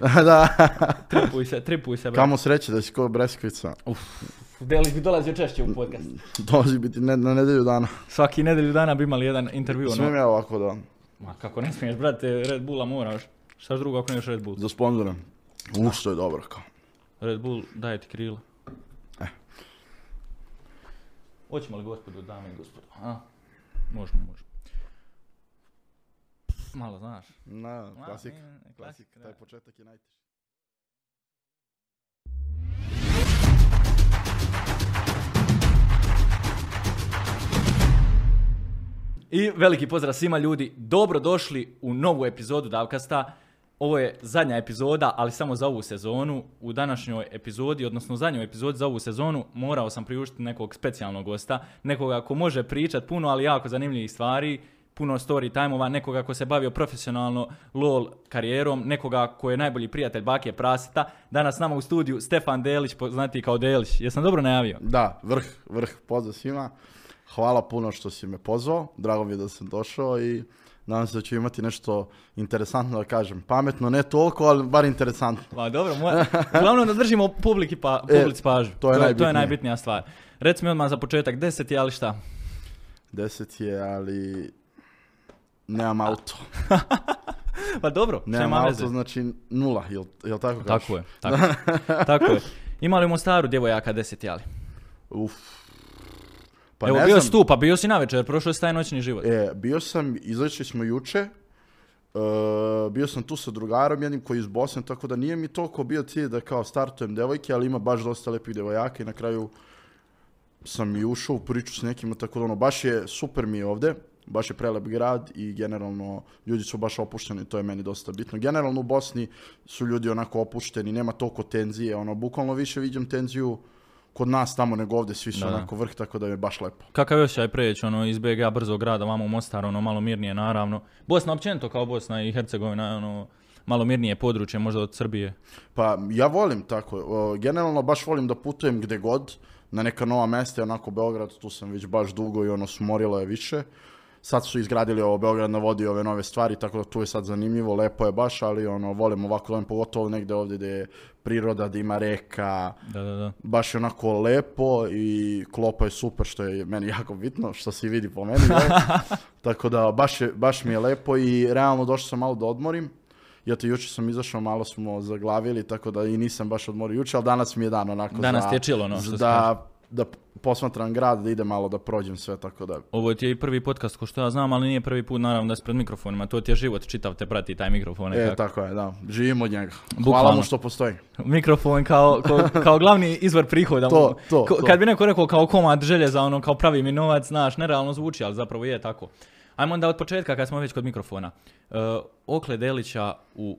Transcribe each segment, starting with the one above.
da, Tripuj se, tripuj se, bro. kamo sreće da si ko Breskvica. Delić bi dolazio češće u podcast. Dolazi biti ne, na nedelju dana. Svaki nedelju dana bi imali jedan intervju. Smijem Ono. ja ovako da, Ma kako ne smiješ, brate, Red Bulla moraš. Šta drugo ako nemaš Red Bull? za sponzorom. U, što je dobro kao. Red Bull daje ti krila. Eh. Hoćemo li gospodu, dame i gospodo? A? Možemo, možemo. Malo znaš. Na, klasik. ne, ne, Klasik, klasik, taj da. početak je najteži. I veliki pozdrav svima ljudi, dobro došli u novu epizodu Davkasta. Ovo je zadnja epizoda, ali samo za ovu sezonu. U današnjoj epizodi, odnosno u zadnjoj epizodi za ovu sezonu, morao sam priuštiti nekog specijalnog gosta. Nekoga ko može pričat puno, ali jako zanimljivih stvari, puno story timeova, nekoga ko se bavio profesionalno LOL karijerom, nekoga ko je najbolji prijatelj Bake Praseta. Danas s nama u studiju Stefan Delić, poznati kao Delić. Jesam dobro najavio? Da, vrh, vrh, pozdrav svima. Hvala puno što si me pozvao, drago mi je da sam došao i nadam se da ću imati nešto interesantno da kažem. Pametno, ne toliko, ali bar interesantno. Ma dobro, moja... uglavnom da držimo publiki pa, E, publici pažnju. to je to je najbitnija stvar. Reci mi odmah za početak, deset je, ali šta? Deset je, ali nemam auto. Pa dobro, Nemam nema veze. auto, znači nula, jel, jel tako kažeš? Tako je, tako, tako je. Ima li u Mostaru djevojaka deset je, ali? Uf. Pa Evo, ne bio si tu, pa bio si navečer, prošao si taj noćni život. E, bio sam, izašli smo juče, e, bio sam tu sa drugarom jednim koji je iz Bosne, tako da nije mi toliko bio cilj da kao startujem devojke, ali ima baš dosta lepih devojaka i na kraju sam i ušao u priču s nekima, tako da ono, baš je, super mi je ovde, baš je prelep grad i generalno ljudi su baš opušteni, to je meni dosta bitno. Generalno u Bosni su ljudi onako opušteni, nema toliko tenzije, ono, bukvalno više vidim tenziju kod nas tamo nego ovde, svi su Da, onako vrh, tako da je baš lepo. Kakav je osjećaj preći ono, iz BG brzog grada, vamo u Mostar, ono, malo mirnije, naravno. Bosna općenito kao Bosna i Hercegovina, ono, malo mirnije područje, možda od Srbije. Pa ja volim tako, generalno baš volim da putujem gde god, na neka nova mesta, onako Beograd, tu sam već baš dugo i ono smorilo je više. Sad su izgradili ovo Beograd na vodi ove nove stvari, tako da tu je sad zanimljivo, lepo je baš, ali ono, volim ovako, volim pogotovo negde ovdje gde je priroda, da ima reka, Da, da, da. baš je onako lepo i klopa je super, što je meni jako bitno, što se vidi po meni. tako da baš, je, baš mi je lepo i realno došao sam malo da odmorim. Ja te juče sam izašao, malo smo zaglavili, tako da i nisam baš odmorio juče, ali danas mi je dan onako Danas za, je chill, ono, što da, da posmatram grad, da idem malo da prođem sve, tako da... Ovo ti je i prvi podcast ko što ja znam, ali nije prvi put naravno da si pred mikrofonima. To ti je život, čitav te prati taj mikrofon. E, nekako. tako je, da, živim od njega. Hvala Bukvalno. mu što postoji. Mikrofon kao, kao, kao glavni izvor prihoda. To, to, to. Kad bi neko rekao kao komad željeza, ono kao pravi mi novac, znaš, nerealno zvuči, ali zapravo je tako. Ajmo onda od početka kad smo već kod mikrofona. Uh, Okle Delića u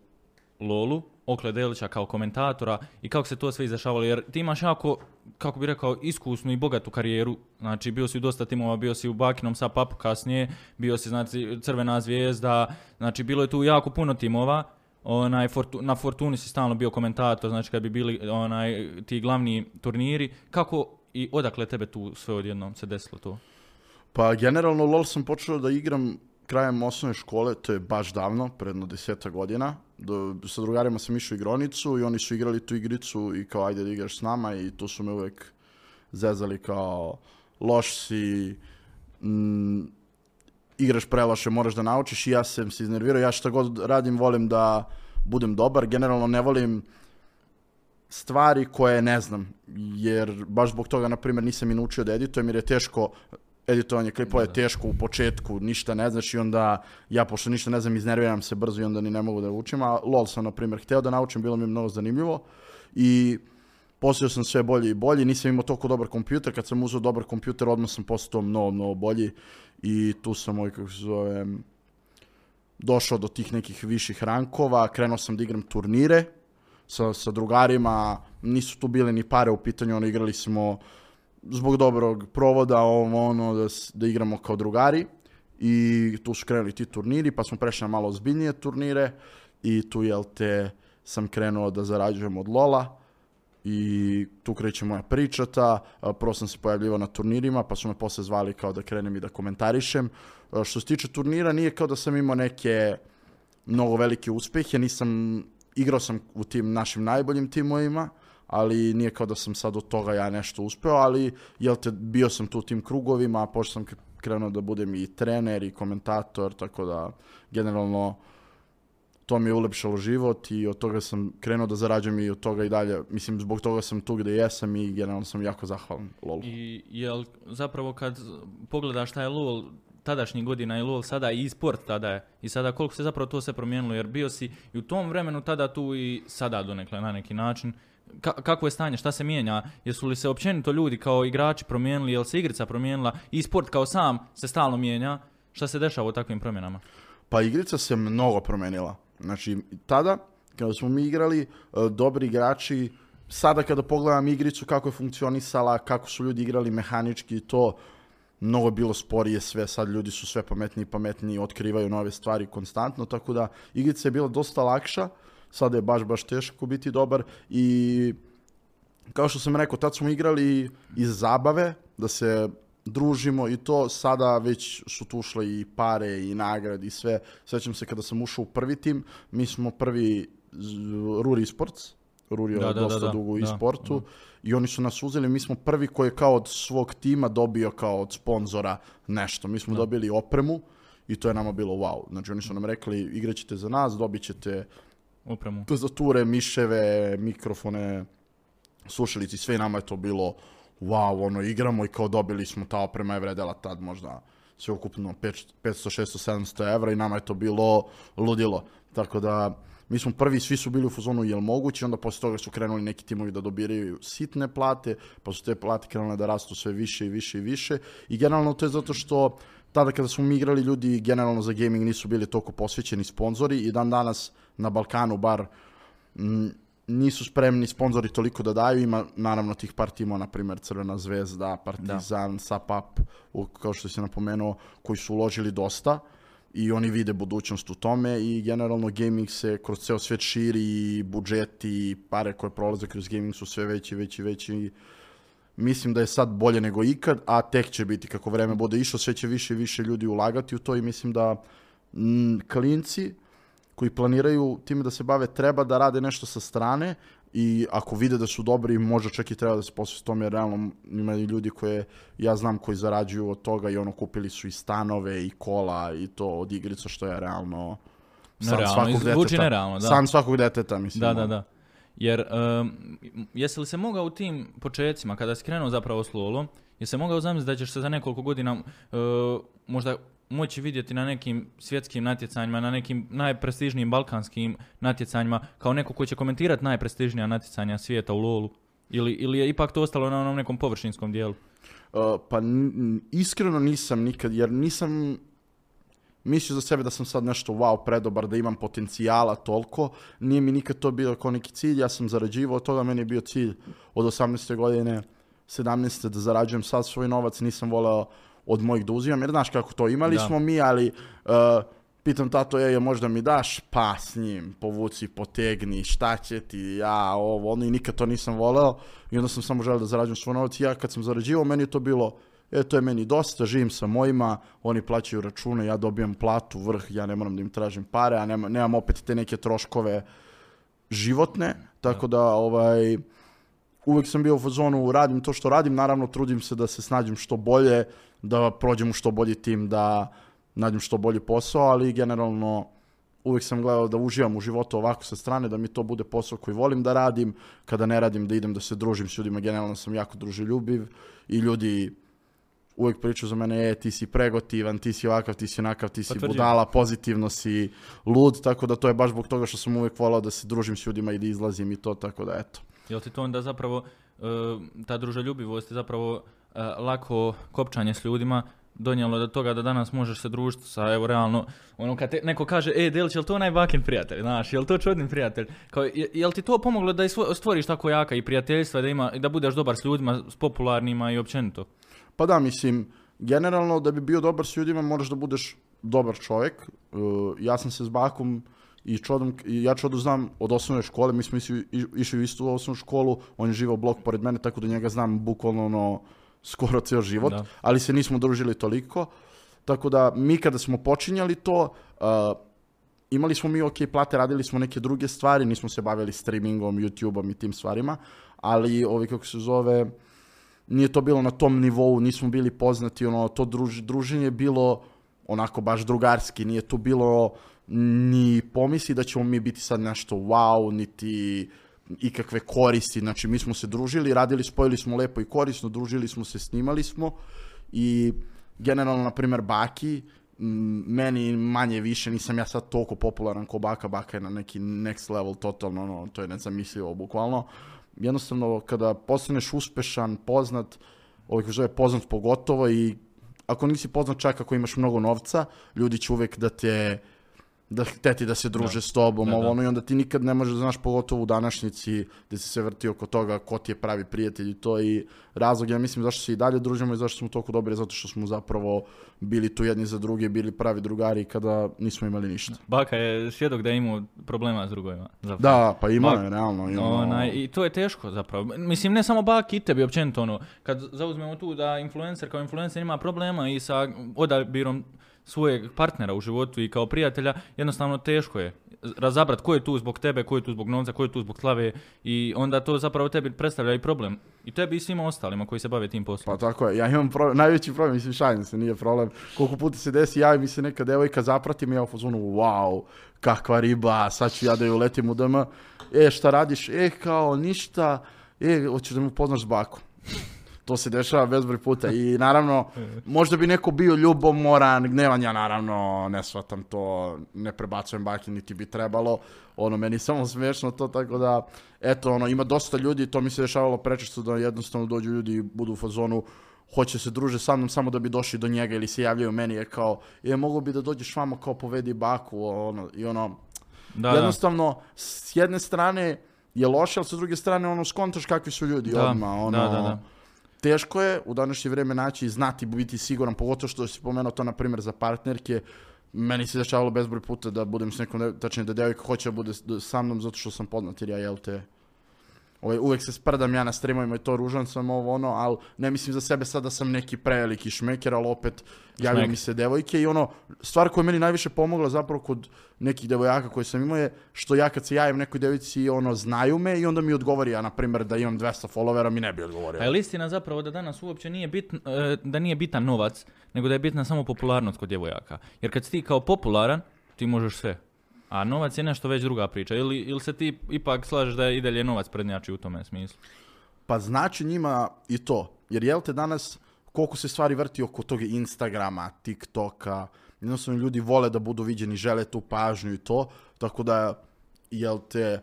Lolu, Okle Delića kao komentatora i kako se to sve izdešavalo, jer ti imaš jako, kako bi rekao, iskusnu i bogatu karijeru, znači bio si u dosta timova, bio si u Bakinom sa Papu kasnije, bio si znači Crvena zvijezda, znači bilo je tu jako puno timova, onaj, Fortu- na Fortuni si stalno bio komentator, znači kad bi bili onaj, ti glavni turniri, kako i odakle tebe tu sve odjednom se desilo to? Pa generalno LoL sam počeo da igram krajem osnovne škole, to je baš davno, predno deseta godina. Do, sa drugarima sam išao igronicu i oni su igrali tu igricu i kao ajde da igraš s nama i tu su me uvek zezali kao loš si, mm, igraš preloše, moraš da naučiš i ja sam se iznervirao. Ja šta god radim volim da budem dobar. Generalno ne volim stvari koje ne znam, jer baš zbog toga, na primjer, nisam i naučio da editujem, jer je teško, editovanje klipova je teško u početku, ništa ne znaš i onda ja, pošto ništa ne znam, iznerviram se brzo i onda ni ne mogu da učim, a LOL sam, na primjer, hteo da naučim, bilo mi je mnogo zanimljivo i postao sam sve bolji i bolji, nisam imao toliko dobar kompjuter, kad sam uzeo dobar kompjuter, odmah sam postao mnogo, mnogo bolji i tu sam, ovaj, kako se zove, došao do tih nekih viših rankova, krenuo sam da igram turnire sa, sa drugarima, nisu tu bile ni pare u pitanju, ono, igrali smo zbog dobrog provoda, ovo, ono, da, da igramo kao drugari i tu su krenuli ti turniri, pa smo prešli na malo ozbiljnije turnire i tu, jel te, sam krenuo da zarađujem od Lola i tu kreće moja pričata. A, Prvo sam se pojavljivao na turnirima, pa su me posle zvali kao da krenem i da komentarišem. Što se tiče turnira, nije kao da sam imao neke mnogo velike uspehe, nisam igrao sam u tim našim najboljim timovima, ali nije kao da sam sad od toga ja nešto uspeo, ali jel te, bio sam tu tim krugovima, pošto sam krenuo da budem i trener i komentator, tako da generalno to mi je ulepšalo život i od toga sam krenuo da zarađujem i od toga i dalje. Mislim, zbog toga sam tu gde jesam i generalno sam jako zahvalan LoLu. I jel zapravo kad pogledaš šta je LoL tadašnjih godina i LoL sada i sport tada je i sada koliko se zapravo to sve promijenilo jer bio si i u tom vremenu tada tu i sada donekle na neki način Ka- kakvo je stanje, šta se mijenja, jesu li se općenito ljudi kao igrači promijenili, jel se igrica promijenila? I sport kao sam se stalno mijenja, šta se dešava u takvim promjenama? Pa igrica se mnogo promenila. Znači, tada, kada smo mi igrali, e, dobri igrači, sada kada pogledam igricu, kako je funkcionisala, kako su ljudi igrali mehanički to, mnogo je bilo sporije sve, sad ljudi su sve pametniji i pametniji, otkrivaju nove stvari konstantno, tako da igrica je bila dosta lakša, sada je baš, baš teško biti dobar i kao što sam rekao, tad smo igrali iz zabave, da se družimo i to, sada već su tu ušle i pare i nagrade i sve. Sećam se kada sam ušao u prvi tim, mi smo prvi Ruri Sports, Ruri je Da, da, dosta da, dugo u da, e-sportu i oni su nas uzeli, mi smo prvi koji je kao od svog tima dobio kao od sponzora nešto. Mi smo dobili opremu i to je nama bilo wow. Znači oni su nam rekli igraćete za nas, dobit ćete Upremu. tastature, miševe, mikrofone, slušalici, sve nama je to bilo wow, ono, igramo i kao dobili smo ta oprema je vredela tad možda sve ukupno 500, 600, 700 evra i nama je to bilo ludilo. Tako da, mi smo prvi, svi su bili u fazonu jel moguće, onda posle toga su krenuli neki timovi da dobiraju sitne plate, pa su te plate krenule da rastu sve više i više i više i generalno to je zato što tada kada smo mi igrali ljudi generalno za gaming nisu bili toliko posvećeni sponzori i dan danas na Balkanu bar m, nisu spremni sponzori toliko da daju, ima naravno tih par timova, na primjer Crvena zvezda, Partizan, Sapap, u- kao što si napomenuo, koji su uložili dosta i oni vide budućnost u tome i generalno gaming se kroz ceo svet širi i budžeti i pare koje prolaze kroz gaming su sve veći, veći, veći. Mislim da je sad bolje nego ikad, a tek će biti. Kako vreme bude išlo, sve će više i više ljudi ulagati u to i mislim da mm, klinci koji planiraju time da se bave treba da rade nešto sa strane i ako vide da su dobri možda čak i treba da se posle tome jer realno ima i ljudi koje ja znam koji zarađuju od toga i ono kupili su i stanove i kola i to od igrica što je realno san Nerealno, svakog deteta. nerealno, da. San svakog deteta, mislim. Da, da, ono. da. Jer, um, jesi li se mogao u tim početcima, kada si krenuo zapravo s LoLom, jesi se mogao zamisliti da ćeš se za nekoliko godina uh, možda moći vidjeti na nekim svjetskim natjecanjima, na nekim najprestižnijim balkanskim natjecanjima, kao neko koji će komentirati najprestižnija natjecanja svijeta u LoLu? Ili, ili je ipak to ostalo na onom nekom površinskom dijelu? Uh, pa iskreno nisam nikad, jer nisam mislio za sebe da sam sad nešto wow predobar, da imam potencijala toliko. Nije mi nikad to bio kao neki cilj, ja sam zarađivao od toga, meni je bio cilj od 18. godine, 17. da zarađujem sad svoj novac, nisam voleo od mojih da uzimam, jer znaš kako to, imali Da. smo mi, ali uh, pitam tato, je, možda mi daš, pa s njim, povuci, potegni, šta će ti, ja, ovo, ono, i nikad to nisam voleo, i onda sam samo želeo da zarađujem svoj novac, ja kad sam zarađivao, meni je to bilo, e, to je meni dosta, živim sa mojima, oni plaćaju račune, ja dobijam platu, vrh, ja ne moram da im tražim pare, a nema, nemam opet te neke troškove životne, tako da, ovaj, uvek sam bio u fazonu, radim to što radim, naravno trudim se da se snađem što bolje, da prođem u što bolji tim, da nađem što bolji posao, ali generalno uvek sam gledao da uživam u životu ovako sa strane, da mi to bude posao koji volim da radim, kada ne radim da idem da se družim s ljudima, generalno sam jako druželjubiv i ljudi uvek pričaju za mene, e, ti si pregotivan, ti si ovakav, ti si onakav, ti si Potvrđujem. budala, pozitivno si lud, tako da to je baš zbog toga što sam uvek volao da se družim s ljudima i da izlazim i to, tako da eto. Jel ti to onda zapravo, uh, ta druželjubivost je zapravo lako kopčanje s ljudima donijelo do toga da danas možeš se družiti sa, evo realno, ono kad te, neko kaže, e, Delić, jel to onaj bakin prijatelj, znaš, jel to čudni prijatelj? Kao, je- jel ti to pomoglo da stvoriš tako jaka i prijateljstva, da, ima, da budeš dobar s ljudima, s popularnima i općenito? Pa da, mislim, generalno da bi bio dobar s ljudima moraš da budeš dobar čovjek. Uh, ja sam se s bakom i čodom, ja čodu znam od osnovne škole, mi smo išli u istu osnovnu školu, on je živao blok pored mene, tako da njega znam bukvalno ono, skoro ceo život, Da. ali se nismo družili toliko. Tako da mi kada smo počinjali to, uh, imali smo mi ok plate, radili smo neke druge stvari, nismo se bavili streamingom, YouTubeom i tim stvarima, ali ovi kako se zove, nije to bilo na tom nivou, nismo bili poznati, ono, to druž, druženje je bilo onako baš drugarski, nije tu bilo ni pomisli da ćemo mi biti sad nešto wow, niti ikakve koristi, znači mi smo se družili, radili, spojili smo lepo i korisno, družili smo se, snimali smo i generalno, na primjer, Baki, meni manje više, nisam ja sad toliko popularan ko Baka, Baka je na neki next level totalno, ono, to je nezamislivo, bukvalno. Jednostavno, kada postaneš uspešan, poznat, ovaj ko zove poznat pogotovo i ako nisi poznat čak ako imaš mnogo novca, ljudi će uvek da te da hteti da se druže Da. s tobom, Da, ovo da. ono, i onda ti nikad ne možeš, znaš, pogotovo u današnjici, gde se sve vrti oko toga ko ti je pravi prijatelj i to i razlog, ja mislim, zašto se i dalje družimo i zašto smo toliko dobri, zato što smo zapravo bili tu jedni za druge, bili pravi drugari kada nismo imali ništa. Baka je svjedok da je imao problema s drugovima. Zapravo. Da, pa ima je, realno. i ono- Onaj, I to je teško zapravo. Mislim, ne samo baki i tebi, općenito ono, kad zauzmemo tu da influencer kao influencer ima problema i sa odabirom svojeg partnera u životu i kao prijatelja, jednostavno teško je razabrat ko je tu zbog tebe, ko je tu zbog novca, ko je tu zbog slave i onda to zapravo tebi predstavlja i problem. I tebi i svima ostalima koji se bave tim poslom. Pa tako je, ja imam problem, najveći problem, mislim šalim se, nije problem. Koliko puta se desi, javi mi se neka devojka, zaprati me, ja u fazonu, wow, kakva riba, sad ću ja da ju letim u DM. E, šta radiš? E, kao, ništa, e, hoćeš da mu poznaš s bakom. To se dešava bezbroj puta i naravno, možda bi neko bio ljubomoran, gnevan, ja naravno ne shvatam to, ne prebacujem baki, niti bi trebalo, ono, meni je samo smiješno to, tako da, eto, ono, ima dosta ljudi, to mi se dešavalo prečesto da jednostavno dođu ljudi i budu u fazonu, hoće se druže sa mnom samo da bi došli do njega ili se javljaju meni je kao, je, mogu bi da dođeš vamo kao povedi baku, ono, i ono, Da, da. jednostavno, s jedne strane je loše, ali sa druge strane, ono, skontaš kakvi su ljudi Da, odmah, ono, da, da, da. Teško je u današnje vrijeme naći i znati biti siguran, pogotovo što si pomenuo to, na primjer, za partnerke, meni se dešavalo bezbroj puta da budem s nekom, tačnije da devojka hoće da bude sa mnom zato što sam poznat, jer ja, jel te, ovaj, uvek se sprdam ja na streamovima i to ružan sam ovo ono, ali ne mislim za sebe sad da sam neki preveliki šmeker, ali opet Šmeker. mi se devojke i ono, stvar koja je meni najviše pomogla zapravo kod nekih devojaka koje sam imao je što ja kad se javim nekoj devojci ono znaju me i onda mi odgovori ja na primjer da imam 200 followera mi ne bi odgovorio. A je istina zapravo da danas uopće nije bitn, e, da nije bitan novac, nego da je bitna samo popularnost kod djevojaka? Jer kad si ti kao popularan, ti možeš sve. A novac je nešto već druga priča. Ili, ili se ti ipak slažeš da je i dalje novac prednjači u tome smislu? Pa znači njima i to. Jer jel te danas koliko se stvari vrti oko toga Instagrama, TikToka, jednostavno ljudi vole da budu viđeni, žele tu pažnju i to, tako da jel te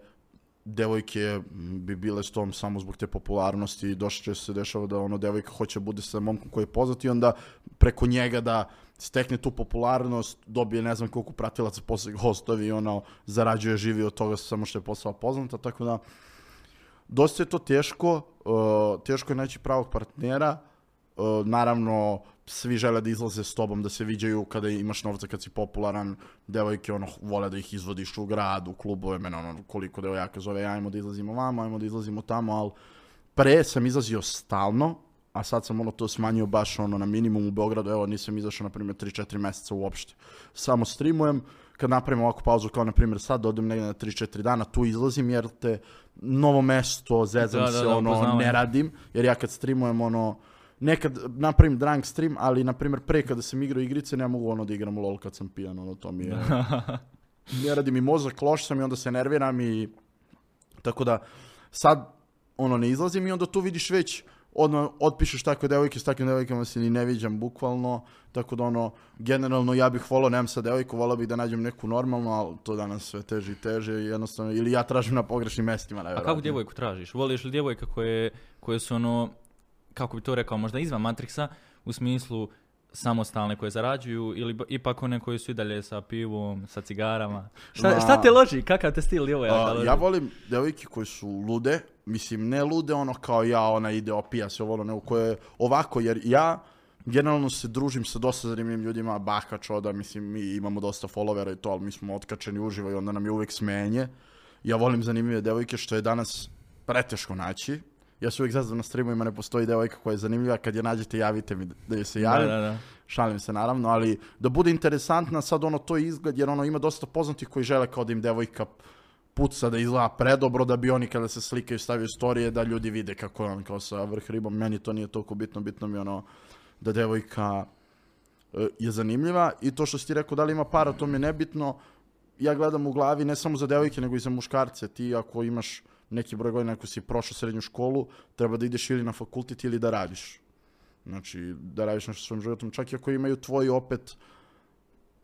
devojke bi bile s tom samo zbog te popularnosti i došlo često se dešava da ono devojka hoće bude sa momkom koji je poznat i onda preko njega da stekne tu popularnost, dobije ne znam koliko pratilaca posle ga ostavi i ono zarađuje, živi od toga samo što je postala poznata, tako da dosta je to teško, uh, teško je naći pravog partnera, uh, naravno svi žele da izlaze s tobom, da se viđaju kada imaš novca, kad si popularan, devojke ono vole da ih izvodiš u grad, u klubove, mene ono koliko devojaka zove, ajmo da izlazimo vamo, ajmo da izlazimo tamo, ali pre sam izlazio stalno, a sad sam ono to smanjio baš ono na minimum u Beogradu, evo nisam izašao na primjer 3-4 meseca uopšte. Samo streamujem, kad napravim ovakvu pauzu kao na primjer sad da odem negdje na 3-4 dana, tu izlazim jer te novo mesto, zezam Da, da, se, da, ono, upoznavanje. ne radim, jer ja kad streamujem ono, nekad napravim drunk stream, ali na primjer pre kada sam igrao igrice ne mogu ono da igram LOL kad sam pijan, ono to mi je, ne radi mi mozak, loš sam i onda se nerviram i tako da sad ono ne izlazim i onda tu vidiš već odmah otpišeš takve devojke, s takvim devojkama se ni ne viđam bukvalno, tako da ono, generalno ja bih volao, nemam sad devojku, volao bih da nađem neku normalnu, ali to danas sve teže i teže jednostavno, ili ja tražim na pogrešnim mestima, A najvjerojatnije. kako djevojku tražiš? Voliš li djevojka koje, koje su ono, kako bi to rekao, možda izvan Matrixa, u smislu samostalne koje zarađuju ili ipak one koje su i dalje sa pivom, sa cigarama? Šta, Ma- šta te loži? Kakav te stil djevojaka A, loži? ja volim devojke koje su lude, mislim ne lude ono kao ja, ona ide opija se ovo, ono, nego koje ovako, jer ja generalno se družim sa dosta zanimljivim ljudima, Baka, Čoda, mislim mi imamo dosta followera i to, ali mi smo otkačeni uživo i onda nam je uvek smenje. Ja volim zanimljive devojke što je danas preteško naći. Ja se uvijek zazvam na streamovima, ne postoji devojka koja je zanimljiva, kad je nađete javite mi da je se javim. Da, da, da. Šalim se naravno, ali da bude interesantna sad ono to izgled, jer ono ima dosta poznatih koji žele kao da im devojka puca da izgleda predobro, da bi oni kada se slikaju stavio storije, da ljudi vide kako je on kao sa vrh ribom. Meni to nije toliko bitno, bitno mi ono da devojka e, je zanimljiva i to što si ti rekao da li ima para, to mi je nebitno. Ja gledam u glavi ne samo za devojke, nego i za muškarce. Ti ako imaš neki broj godina, ako si prošao srednju školu, treba da ideš ili na fakultet ili da radiš. Znači, da radiš nešto svojim životom. Čak i ako imaju tvoji opet,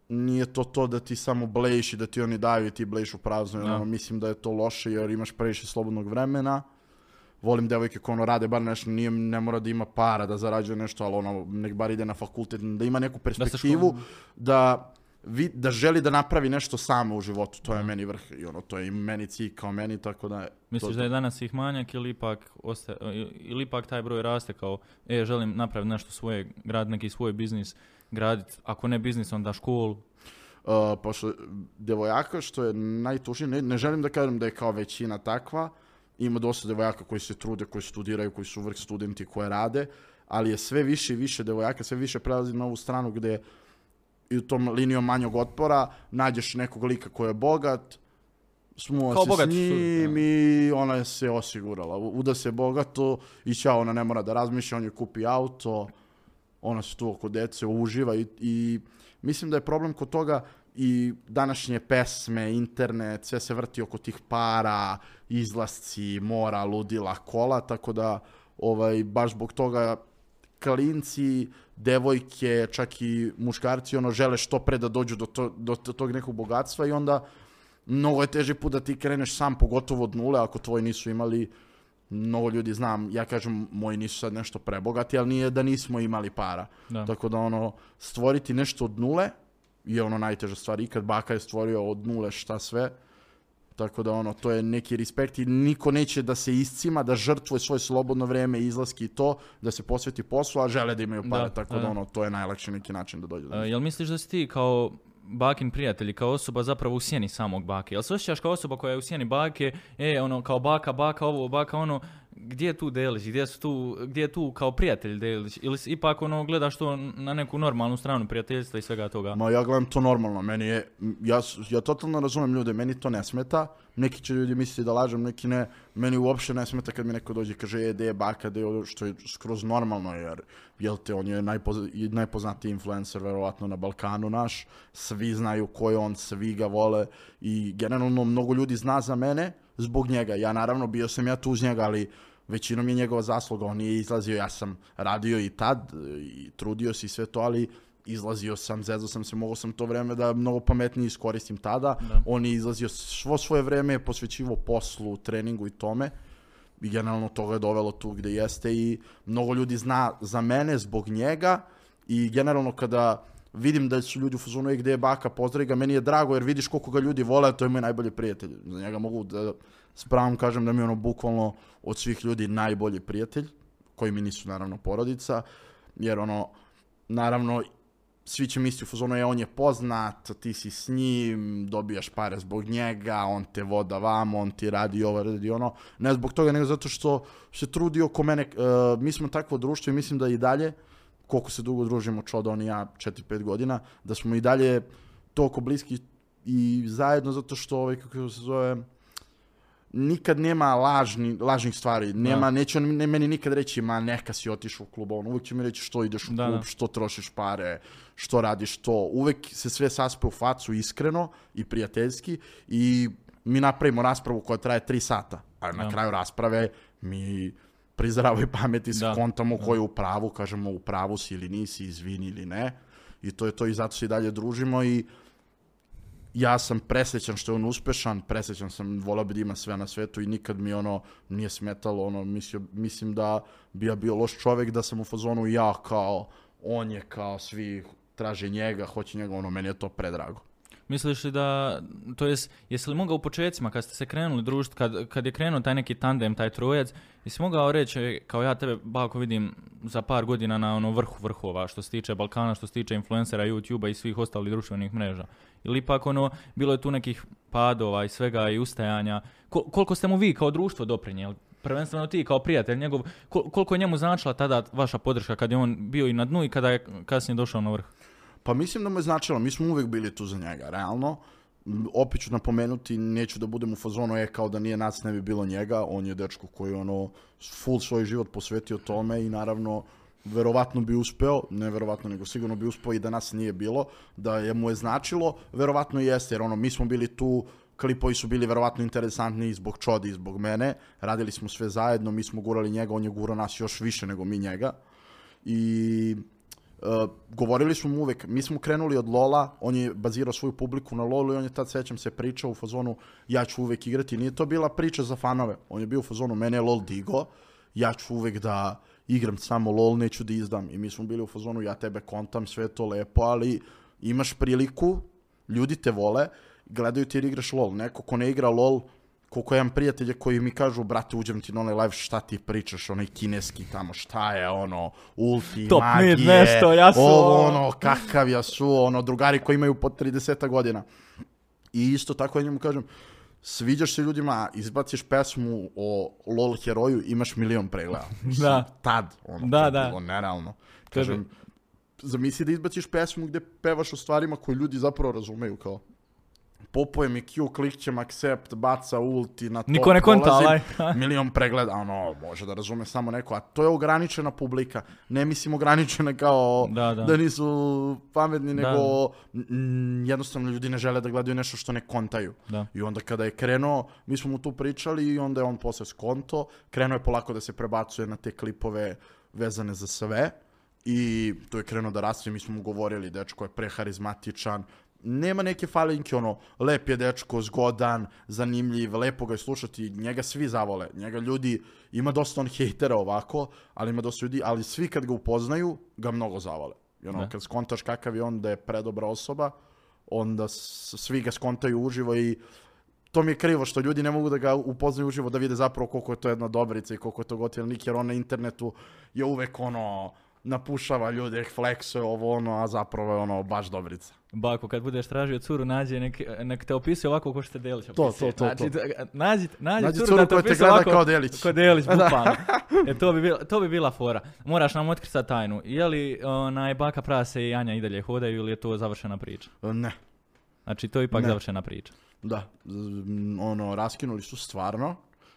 nije to to da ti samo blejiš i da ti oni daju i ti blejiš u prazno. Da. Ono, mislim da je to loše jer imaš previše slobodnog vremena. Volim devojke koje ono rade bar nešto, nije, ne mora da ima para da zarađuje nešto, ali ono, nek bar ide na fakultet, da ima neku perspektivu, da, vi, da želi da napravi nešto samo u životu, to je meni vrh i ono, to je i meni cilj kao meni, tako da... Misliš to, da je danas ih manjak ili ipak, osta, ili ipak taj broj raste kao, e, želim napraviti nešto svoje, grad neki svoj biznis, graditi, ako ne biznis, onda školu. Uh, pošto devojaka, što je najtužnije, ne, ne želim da kažem da je kao većina takva, ima dosta devojaka koji se trude, koji studiraju, koji su vrh studenti, koje rade, ali je sve više i više devojaka, sve više prelazi na ovu stranu gde i u tom linijom manjog otpora nađeš nekog lika koji je bogat, smuva Kao se bogat s njim student, i ona je se osigurala. Uda se bogato i ćao, ona ne mora da razmišlja, on joj kupi auto, ona se tu oko dece uživa i, i mislim da je problem kod toga i današnje pesme, internet, sve se vrti oko tih para, izlasci, mora, ludila, kola, tako da ovaj, baš zbog toga klinci, devojke, čak i muškarci ono žele što pre da dođu do, to, do, do tog nekog bogatstva i onda mnogo je teži put da ti kreneš sam, pogotovo od nule, ako tvoji nisu imali mnogo ljudi znam, ja kažem, moji nisu sad nešto prebogati, ali nije da nismo imali para. Da. Tako da ono, stvoriti nešto od nule je ono najteža stvar. Ikad baka je stvorio od nule šta sve. Tako da ono, to je neki respekt i niko neće da se iscima, da žrtvuje svoje slobodno vreme, izlaski i to, da se posveti poslu, a žele da imaju pare. Da, tako da. ono, to je najlakši neki način da dođe do E, jel misliš da si ti kao bakin prijatelj kao osoba zapravo u sjeni samog bake? Jel se osjećaš kao osoba koja je u sjeni bake, e, ono, kao baka, baka ovo, baka ono, gdje je tu Delić, gdje, su tu, gdje je tu kao prijatelj Delić? Ili ipak ono, gledaš to na neku normalnu stranu prijateljstva i svega toga? Ma ja gledam to normalno, meni je, ja, ja totalno razumem ljude, meni to ne smeta, neki će ljudi misliti da lažem, neki ne, meni uopšte ne smeta kad mi neko dođe i kaže, e, de je baka, de je ovo", što je skroz normalno, jer, jel te, on je najpoz, najpoznatiji influencer, verovatno, na Balkanu naš, svi znaju ko je on, svi ga vole i generalno mnogo ljudi zna za mene zbog njega, ja naravno bio sam ja tu uz njega, ali većinom je njegova zasluga, on nije izlazio, ja sam radio i tad i trudio se i sve to, ali izlazio sam, zezao sam se, mogao sam to vreme da mnogo pametnije iskoristim tada. Da. On je izlazio svo svoje vreme, je posvećivo poslu, treningu i tome. I generalno toga je dovelo tu gde jeste i mnogo ljudi zna za mene zbog njega i generalno kada vidim da su ljudi u fazonu "Ej, gde je baka, pozdravi ga, meni je drago jer vidiš koliko ga ljudi vole, to je moj najbolji prijatelj. Za njega mogu da s pravom kažem da mi je ono bukvalno od svih ljudi najbolji prijatelj, koji mi nisu naravno porodica, jer ono, naravno, svi će misliti u fazonu, je on je poznat, ti si s njim, dobijaš pare zbog njega, on te voda vamo, on ti radi ovo, radi ono. Ne zbog toga, nego zato što se trudi oko mene. Uh, mi smo takvo društvo i mislim da i dalje, koliko se dugo družimo, Čoda, on i ja, 4-5 godina, da smo i dalje toliko bliski i zajedno zato što, ovaj, kako se zove, nikad nema lažni, lažnih stvari. Nema, neće on ne, meni nikad reći, ma neka si otišao u klub, on uvijek će mi reći što ideš u Da, klub, da. što trošiš pare, što radiš to. Uvek se sve saspe u facu iskreno i prijateljski i mi napravimo raspravu koja traje tri sata, a na Da. kraju rasprave mi pri zdravoj pameti Da, skontamo ko je u pravu, kažemo u pravu si ili nisi, izvini ili ne. I to je to i zato se i dalje družimo i ja sam presrećan što je on uspešan, presrećan sam, volao bi da ima sve na svetu i nikad mi ono nije smetalo, ono, mislio, mislim da bi ja bio loš čovjek da sam u fazonu ja kao, on je kao, svi traže njega, hoće njega, ono, meni je to predrago. Misliš li da, to jest, jesi li mogao u početcima kad ste se krenuli družiti, kad, kad je krenuo taj neki tandem, taj trojac, jesi mogao reći, e, kao ja tebe bako vidim za par godina na ono vrhu vrhova što se tiče Balkana, što se tiče influencera, YouTube-a i svih ostalih društvenih mreža? Ili ipak ono, bilo je tu nekih padova i svega i ustajanja. Ko- koliko ste mu vi kao društvo doprinijeli? prvenstveno ti kao prijatelj njegov, kol- koliko je njemu značila tada vaša podrška kad je on bio i na dnu i kada je kasnije došao na vrh? Pa mislim da mu je značilo, mi smo uvek bili tu za njega, realno. Opet ću napomenuti, neću da budem u fazonu, je kao da nije nas, ne bi bilo njega, on je dečko koji ono, full svoj život posvetio tome i naravno, verovatno bi uspeo, ne verovatno, nego sigurno bi uspeo i da nas nije bilo, da je mu je značilo, verovatno jeste, jer ono, mi smo bili tu, klipovi su bili verovatno interesantni i zbog Čodi i zbog mene, radili smo sve zajedno, mi smo gurali njega, on je gurao nas još više nego mi njega. I Uh, govorili smo mu uvek, mi smo krenuli od Lola, on je bazirao svoju publiku na Lolu i on je tad, sećam se, pričao u fazonu ja ću uvek igrati, nije to bila priča za fanove, on je bio u fazonu mene je Lol digo, ja ću uvek da igram samo LOL, neću da izdam. I mi smo bili u fazonu ja tebe kontam, sve to lepo, ali imaš priliku, ljudi te vole, gledaju ti jer igraš LOL, neko ko ne igra LOL, koliko imam prijatelje koji mi kažu, brate, uđem ti na onaj live, šta ti pričaš, onaj kineski tamo, šta je ono, ulti, Top magije, mid nešto, ja su- ovo, ono, kakav ja su, ono, drugari koji imaju po 30 godina. I isto tako ja njemu kažem, sviđaš se ljudima, izbaciš pesmu o LOL heroju, imaš milion pregleda. Da. Tad, ono, Da, to je da. bilo nerealno. Kažem, zamisli da izbaciš pesmu gde pevaš o stvarima koje ljudi zapravo razumeju, kao popojem i Q, klikćem accept, baca ulti, na to Niko ne konta, milion pregleda, ono, može da razume samo neko, a to je ograničena publika, ne mislim ograničena kao Da, da. nisu pametni, Da. nego mm, jednostavno ljudi ne žele da gledaju nešto što ne kontaju. Da. I onda kada je krenuo, mi smo mu tu pričali i onda je on posle skonto, krenuo je polako da se prebacuje na te klipove vezane za sve i tu je krenuo da raste, mi smo mu govorili, dečko je preharizmatičan, nema neke falinke, ono, lep je dečko, zgodan, zanimljiv, lepo ga je slušati, njega svi zavole, njega ljudi, ima dosta on hejtera ovako, ali ima dosta ljudi, ali svi kad ga upoznaju, ga mnogo zavole. I ono, kad skontaš kakav je on, da je predobra osoba, onda svi ga skontaju uživo i to mi je krivo što ljudi ne mogu da ga upoznaju uživo da vide zapravo koliko je to jedna dobrica i koliko je to gotivnik, jer on na internetu je uvek ono napušava ljude, fleksuje ovo ono, a zapravo je ono baš dobrica. Bako, kad budeš tražio curu, nađi nek, nek te opisuje ovako ko što te Delić To, opisuje. to, to, Znači, to. da- Nađi, nađi, Nađi curu, curu da te koja te opisuje gleda ovako, kao Delić. Kao Delić, bukvalno. e, to, bi bila, to bi bila fora. Moraš nam otkriti sad tajnu. Je li onaj Baka Prase i Anja i dalje hodaju ili je to završena priča? Ne, Znači, to je ipak Ne. završena priča. da, ono, raskinuli su stvarno,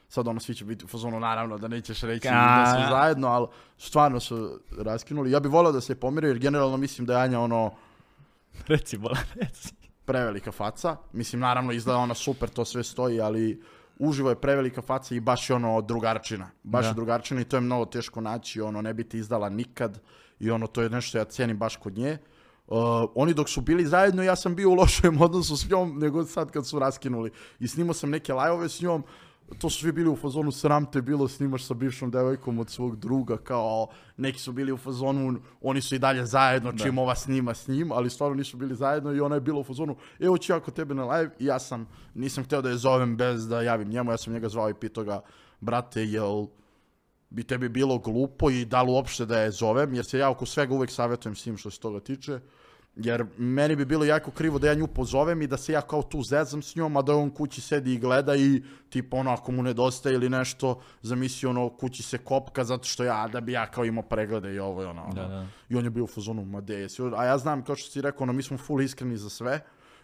sad ono svi će biti u fazonu, naravno da nećeš reći da su zajedno, ali stvarno su raskinuli. Ja bih volio da se pomire, jer generalno mislim da je Anja ono, Reci, bola, reci. prevelika faca. Mislim, naravno, izgleda ona super, to sve stoji, ali uživo je prevelika faca i baš je ono drugarčina. Baš Da. je drugarčina i to je mnogo teško naći, ono, ne bi ti izdala nikad i ono, to je nešto ja cijenim baš kod nje. Uh, oni dok su bili zajedno, ja sam bio u lošem odnosu s njom nego sad kad su raskinuli. I snimao sam neke lajove s njom, to su svi bili u fazonu sram te bilo, snimaš sa bivšom devojkom od svog druga, kao neki su bili u fazonu, oni su i dalje zajedno, čim ova snima s njim, ali stvarno nisu bili zajedno i ona je bila u fazonu, evo ću ja kod tebe na live i ja sam, nisam hteo da je zovem bez da javim njemu, ja sam njega zvao i pitao ga, brate, jel bi tebi bilo glupo i da li uopšte da je zovem, jer se ja oko svega uvek savjetujem s njim što se toga tiče, jer meni bi bilo jako krivo da ja nju pozovem i da se ja kao tu zezam s njom, a da on kući sedi i gleda i tipa ono ako mu nedostaje ili nešto, zamisli ono kući se kopka zato što ja, da bi ja kao imao preglede i ovo i ono. ono. Da, da. I on je bio u fazonu, ma de jesi? A ja znam, kao što si rekao, ono, mi smo full iskreni za sve.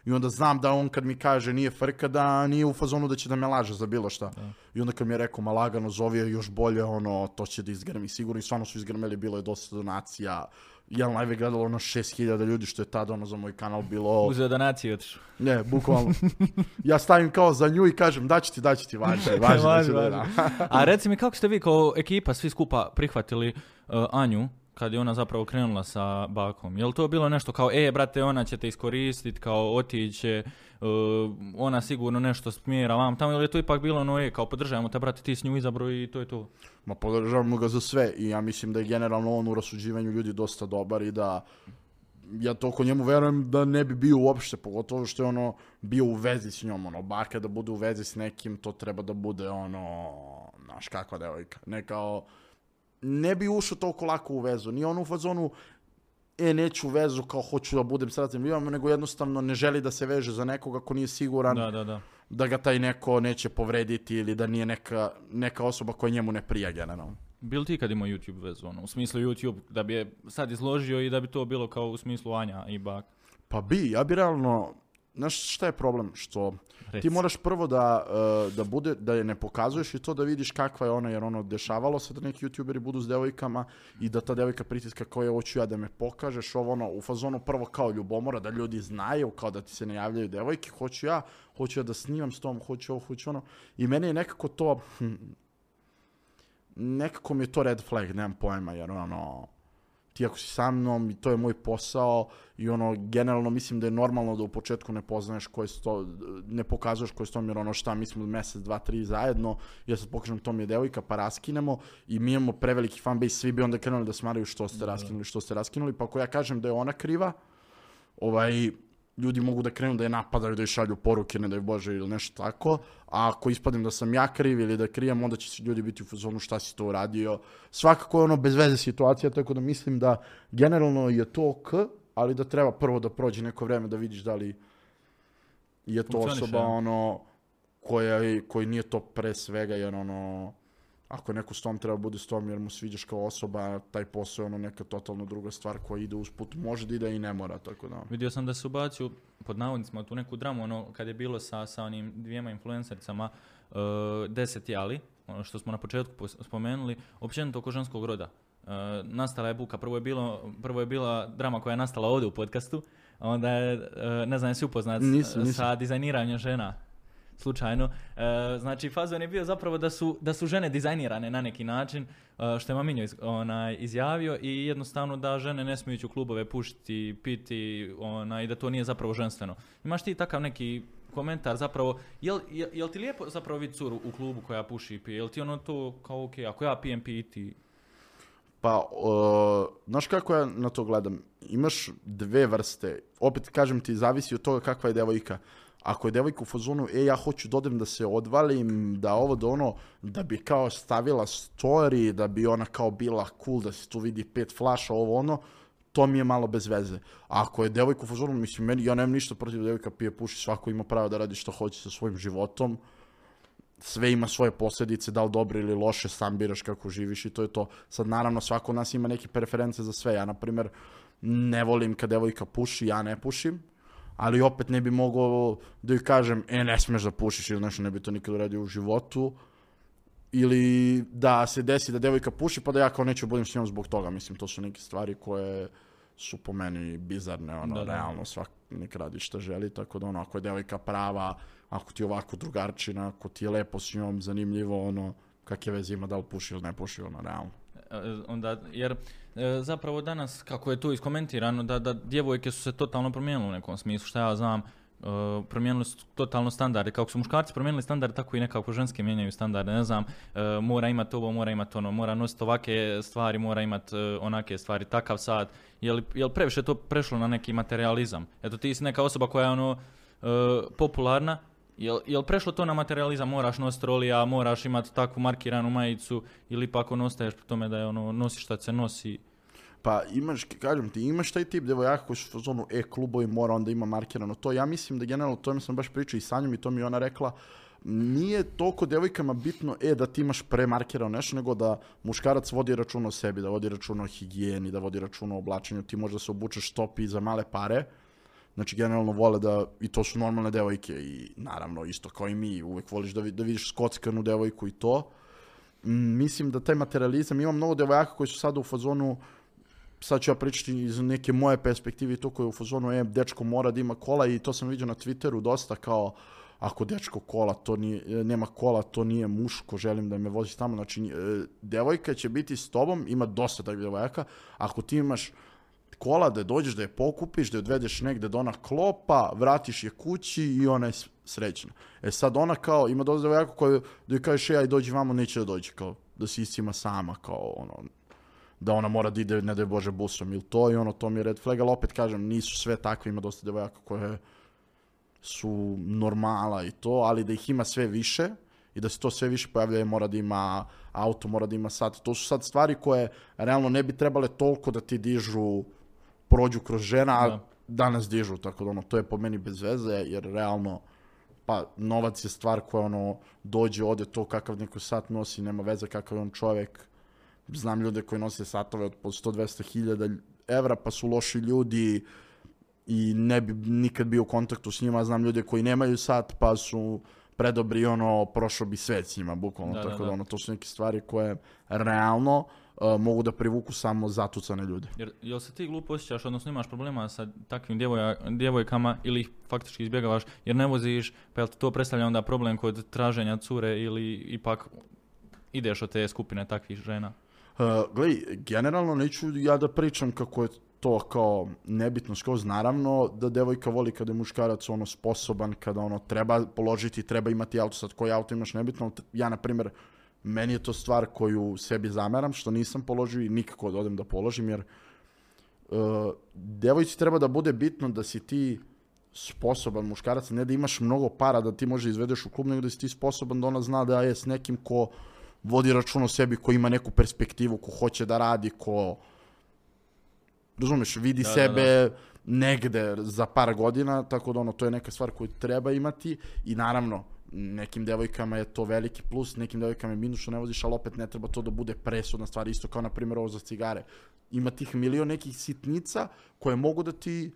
I onda znam da on kad mi kaže nije frka, da nije u fazonu da će da me laže za bilo šta. I onda kad mi je rekao, ma lagano zovi je još bolje, ono, to će da izgrmi sigurno. I stvarno su izgrmeli, bilo je dosta donacija. Jedan live je gledalo ono 6000 ljudi, što je tada ono za moj kanal bilo... Uzeo donaciju otišao. Ne, bukvalno. ja stavim kao za nju i kažem, daću ti, daću ti, važi, važi. A reci mi, kako ste vi kao ekipa svi skupa prihvatili uh, Anju kad je ona zapravo krenula sa bakom? Je li to bilo nešto kao, e, brate, ona će te iskoristiti, kao otiće, uh, ona sigurno nešto smjera vam tamo, ili je to ipak bilo ono, e, kao podržajamo te, brate, ti s nju izabro i to je to? Ma podržavamo ga za sve i ja mislim da je generalno on u rasuđivanju ljudi dosta dobar i da ja toliko njemu verujem da ne bi bio uopšte, pogotovo što je ono bio u vezi s njom, ono, baka da bude u vezi s nekim, to treba da bude ono, znaš kakva devojka, ne kao, ne bi ušao toliko lako u vezu, nije on u fazonu, e, neću u vezu kao hoću da budem sretan, nego jednostavno ne želi da se veže za nekoga ko nije siguran, Da, da, da. da ga taj neko neće povrediti ili da nije neka, neka osoba koja njemu ne prija generalno. Bil ti kad imao YouTube vezu, ono, u smislu YouTube, da bi je sad izložio i da bi to bilo kao u smislu Anja i Bak? Pa bi, ja bi realno, znaš šta je problem? Što Reci. ti moraš prvo da, uh, da bude, da je ne pokazuješ i to da vidiš kakva je ona, jer ono, dešavalo se da neki youtuberi budu s devojkama i da ta devojka pritiska koja hoću ja da me pokažeš, ovo ono, u fazonu prvo kao ljubomora, da ljudi znaju, kao da ti se ne javljaju devojke, hoću ja, hoću ja da snimam s tom, hoću ovo, hoću ono, i meni je nekako to, hm, nekako mi je to red flag, nemam pojma, jer ono, ti ako si sa mnom i to je moj posao i ono, generalno mislim da je normalno da u početku ne poznaješ koje su to, ne pokazuješ koje su to, jer ono šta, mi smo mesec, dva, tri zajedno, ja sad pokažem to mi je devojka, pa raskinemo i mi imamo preveliki fanbase, svi bi onda krenuli da smaraju što ste raskinuli, što ste raskinuli, pa ako ja kažem da je ona kriva, ovaj, ljudi mogu da krenu da je napadaju, da je šalju poruke, ne da je Bože ili nešto tako, a ako ispadnem da sam ja kriv ili da krijem, onda će se ljudi biti u fazonu šta si to uradio. Svakako je ono bez veze situacija, tako da mislim da generalno je to ok, ali da treba prvo da prođe neko vreme da vidiš da li je to osoba ono koja, koji nije to pre svega, jer ono ako neko s tom treba bude s tom jer mu sviđaš kao osoba, taj posao je ono neka totalno druga stvar koja ide usput, može da ide i ne mora, tako da. Vidio sam da se ubacio pod navodnicima tu neku dramu, ono kad je bilo sa, sa onim dvijema influencericama, uh, deset jali, ono što smo na početku spomenuli, općenito oko ženskog roda. Uh, nastala je buka, prvo je, bilo, prvo je bila drama koja je nastala ovdje u podcastu, onda je, uh, ne znam jesi upoznat Nisam, nisam. sa dizajniranjem žena slučajno. E, znači, fazon je bio zapravo da su, da su žene dizajnirane na neki način, e, što je Maminjo iz, onaj, izjavio i jednostavno da žene ne smiju ići u klubove pušiti, piti onaj, da to nije zapravo ženstveno. Imaš ti takav neki komentar zapravo, jel, jel, jel ti lijepo zapravo vidjeti curu u klubu koja puši i pije? Jel ti ono to kao ok, ako ja pijem piti? Pa, uh, znaš kako ja na to gledam? Imaš dve vrste. Opet kažem ti, zavisi od toga kakva je devojka. Ako je devojka u fazonu, e, ja hoću da odem da se odvalim, da ovo, da ono, da bi kao stavila story, da bi ona kao bila cool, da se tu vidi pet flaša, ovo ono, to mi je malo bez veze. A ako je devojka u fazonu, mislim, meni, ja nemam ništa protiv devojka pije, puši, svako ima pravo da radi što hoće sa svojim životom sve ima svoje posljedice, da li dobre ili loše, sam biraš kako živiš i to je to. Sad naravno svako od nas ima neke preference za sve. Ja na primjer ne volim kad devojka puši, ja ne pušim, ali opet ne bi mogao da joj kažem, e ne smeš da pušiš ili nešto, ne bi to nikad uradio u životu. Ili da se desi da devojka puši pa da ja kao neću budem s njom zbog toga. Mislim, to su neke stvari koje su po meni bizarne, ono, Da, da. realno, svak nek radi šta želi, tako da ono, ako je devojka prava, ako ti je ovako drugarčina, ako ti je lepo s njom, zanimljivo, ono, kakve veze ima da li puši ili ne puši, ono, realno. E, onda, jer e, zapravo danas, kako je tu iskomentirano, da, da djevojke su se totalno promijenile u nekom smislu, šta ja znam, e, promijenili su totalno standarde, kako su muškarci promijenili standarde, tako i nekako ženske mijenjaju standarde, ne znam, e, mora imati ovo, mora imati ono, mora nositi ovake stvari, mora imati e, onake stvari, takav sad, je li, je li previše to prešlo na neki materializam? Eto, ti si neka osoba koja je ono, popularna, Jel, jel prešlo to na materializam, moraš nositi rolija, moraš imati takvu markiranu majicu ili pa ako ostaješ po tome da je ono, nosiš šta se nosi. Pa imaš, kažem ti, imaš taj tip devojaka koji su u fazonu e klubovi mora onda ima markirano to. Ja mislim da generalno, to mi sam baš pričao i sa njom i to mi ona rekla, nije toliko devojkama bitno e da ti imaš premarkirano nešto, nego da muškarac vodi račun o sebi, da vodi račun o higijeni, da vodi račun o oblačenju, ti možda se obučeš topi za male pare, Znači, generalno vole da, i to su normalne devojke i naravno isto kao i mi, uvek voliš da, da vidiš skockanu devojku i to. Mm, Mislim da taj materializam, ima mnogo devojaka koji su sada u fazonu, sad ću ja pričati iz neke moje perspektive to koje je u fazonu, e, dečko mora da ima kola i to sam vidio na Twitteru dosta kao, ako dečko kola, to nije, nema kola, to nije muško, želim da me vozi tamo. Znači, e, devojka će biti s tobom, ima dosta takvih devojaka, ako ti imaš kola da dođeš da je pokupiš, da je odvedeš negde da ona klopa, vratiš je kući i ona je srećna. E sad ona kao, ima dosta devojaka koju da joj kažeš, e, aj dođi vamo, neće da dođe, kao da se iscima sama, kao ono, da ona mora da ide, ne daj Bože, busom ili to i ono, to mi je red flag, ali opet kažem, nisu sve takve, ima dosta devojaka koje su normala i to, ali da ih ima sve više i da se to sve više pojavljuje, mora da ima auto, mora da ima sat. To su sad stvari koje realno ne bi trebale toliko da ti dižu, prođu kroz žena, a Da. danas dižu, tako da ono, to je po meni bez veze, jer realno pa novac je stvar koja ono dođe, ode to kakav neko sat nosi, nema veze kakav je on čovjek. Znam ljude koji nose satove od po 100-200 hiljada evra, pa su loši ljudi i ne bi nikad bio u kontaktu s njima. Znam ljude koji nemaju sat, pa su predobri, ono, prošao bi svet s njima, bukvalno. Da, Tako da, da, da. ono, to su neke stvari koje realno uh, mogu da privuku samo zatucane ljude. Jer, jel se ti glupo osjećaš, odnosno imaš problema sa takvim djevoja, djevojkama ili ih faktički izbjegavaš jer ne voziš, pa jel to predstavlja onda problem kod traženja cure ili ipak ideš od te skupine takvih žena? Uh, gledaj, generalno neću ja da pričam kako je to kao nebitno skroz, naravno da devojka voli kada je muškarac ono sposoban, kada ono treba položiti, treba imati auto, sad koji auto imaš nebitno, ja na primjer, meni je to stvar koju sebi zameram, što nisam položio i nikako da odem da položim, jer uh, devojci treba da bude bitno da si ti sposoban muškarac, ne da imaš mnogo para da ti može izvedeš u klub, nego da si ti sposoban da ona zna da je s nekim ko vodi račun o sebi, ko ima neku perspektivu, ko hoće da radi, ko razumeš, vidi Da, da, sebe negde za par godina, tako da ono, to je neka stvar koju treba imati i naravno, nekim devojkama je to veliki plus, nekim devojkama je minus što ne voziš, ali opet ne treba to da bude presudna stvar, isto kao na primjer ovo za cigare. Ima tih milion nekih sitnica koje mogu da ti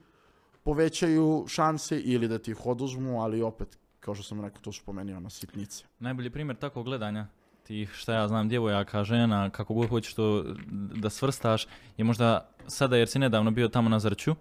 povećaju šanse ili da ti ih oduzmu, ali opet, kao što sam rekao, to su po meni ono sitnice. Najbolji primjer takvog gledanja tih, šta ja znam, djevojaka, žena, kako god hoćeš to da svrstaš, je možda sada jer si nedavno bio tamo na Zrću,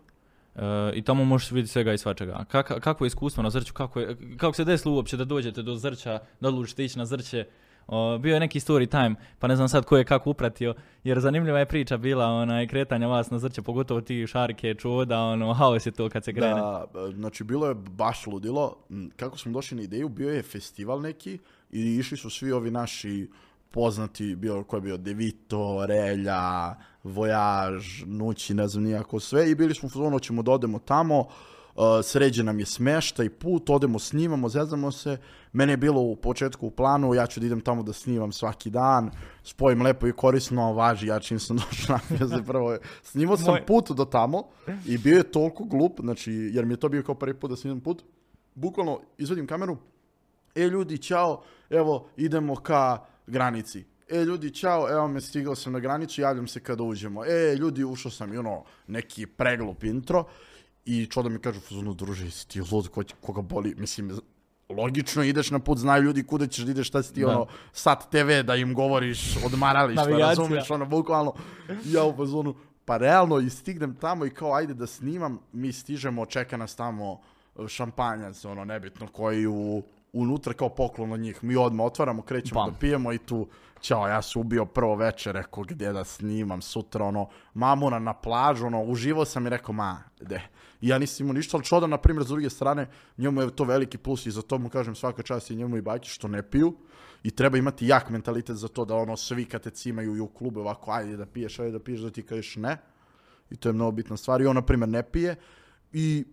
e, i tamo možeš vidjeti svega i svačega. Kak, kakvo je iskustvo na Zrću, kako, je, kako se desilo uopće da dođete do Zrća, da odlučite ići na Zrće, O, bio je neki story time, pa ne znam sad ko je kako upratio, jer zanimljiva je priča bila onaj kretanja vas na Zrće, pogotovo ti šarke, čuda, ono, haos je to kad se krene. Da, znači bilo je baš ludilo. Kako smo došli na ideju, bio je festival neki i išli su svi ovi naši poznati, bio, ko je bio Devito, Relja, Vojaž, Nući, ne znam nijako sve i bili smo u fazonu, ćemo da odemo tamo, uh, sređen nam je smeštaj, put, odemo, snimamo, zezamo se. Mene je bilo u početku u planu, ja ću da idem tamo da snimam svaki dan, spojim lepo i korisno, važi, ja čim sam došao na se prvo, snimao sam Moj- put do tamo i bio je toliko glup, znači, jer mi je to bio kao prvi put da snimam put, bukvalno izvedim kameru, e ljudi, čao, evo, idemo ka granici. E ljudi, čao, evo me, stigao sam na granicu, javljam se kada uđemo. E ljudi, ušao sam i ono, neki preglup intro i čo da mi kažu, fuzonu, druže, jesi ti lud, ko, koga boli, mislim, logično ideš na put, znaju ljudi kuda ćeš da ideš, šta si ti, Da. ono, sat TV da im govoriš, odmarališta, razumiješ, ono, bukvalno, ja u fazonu, pa realno, i stignem tamo i kao, ajde da snimam, mi stižemo, čeka nas tamo e, šampanjac, ono, nebitno, koji u, unutra kao poklon od njih. Mi odmah otvaramo, krećemo Bam. da pijemo i tu, ćao, ja sam ubio prvo večer, rekao, gdje da snimam, sutra, ono, mamuna na plažu, ono, uživao sam i rekao, ma, de. I ja nisam imao ništa, ali Čoda, na primjer, s druge strane, njemu je to veliki plus i za to mu kažem svaka čast i njemu i baki što ne piju i treba imati jak mentalitet za to da ono svi kad te cimaju i u klubu ovako ajde da piješ, ajde da piješ, da ti kažeš ne. I to je mnogo bitna stvar. I on, na primjer, ne pije. I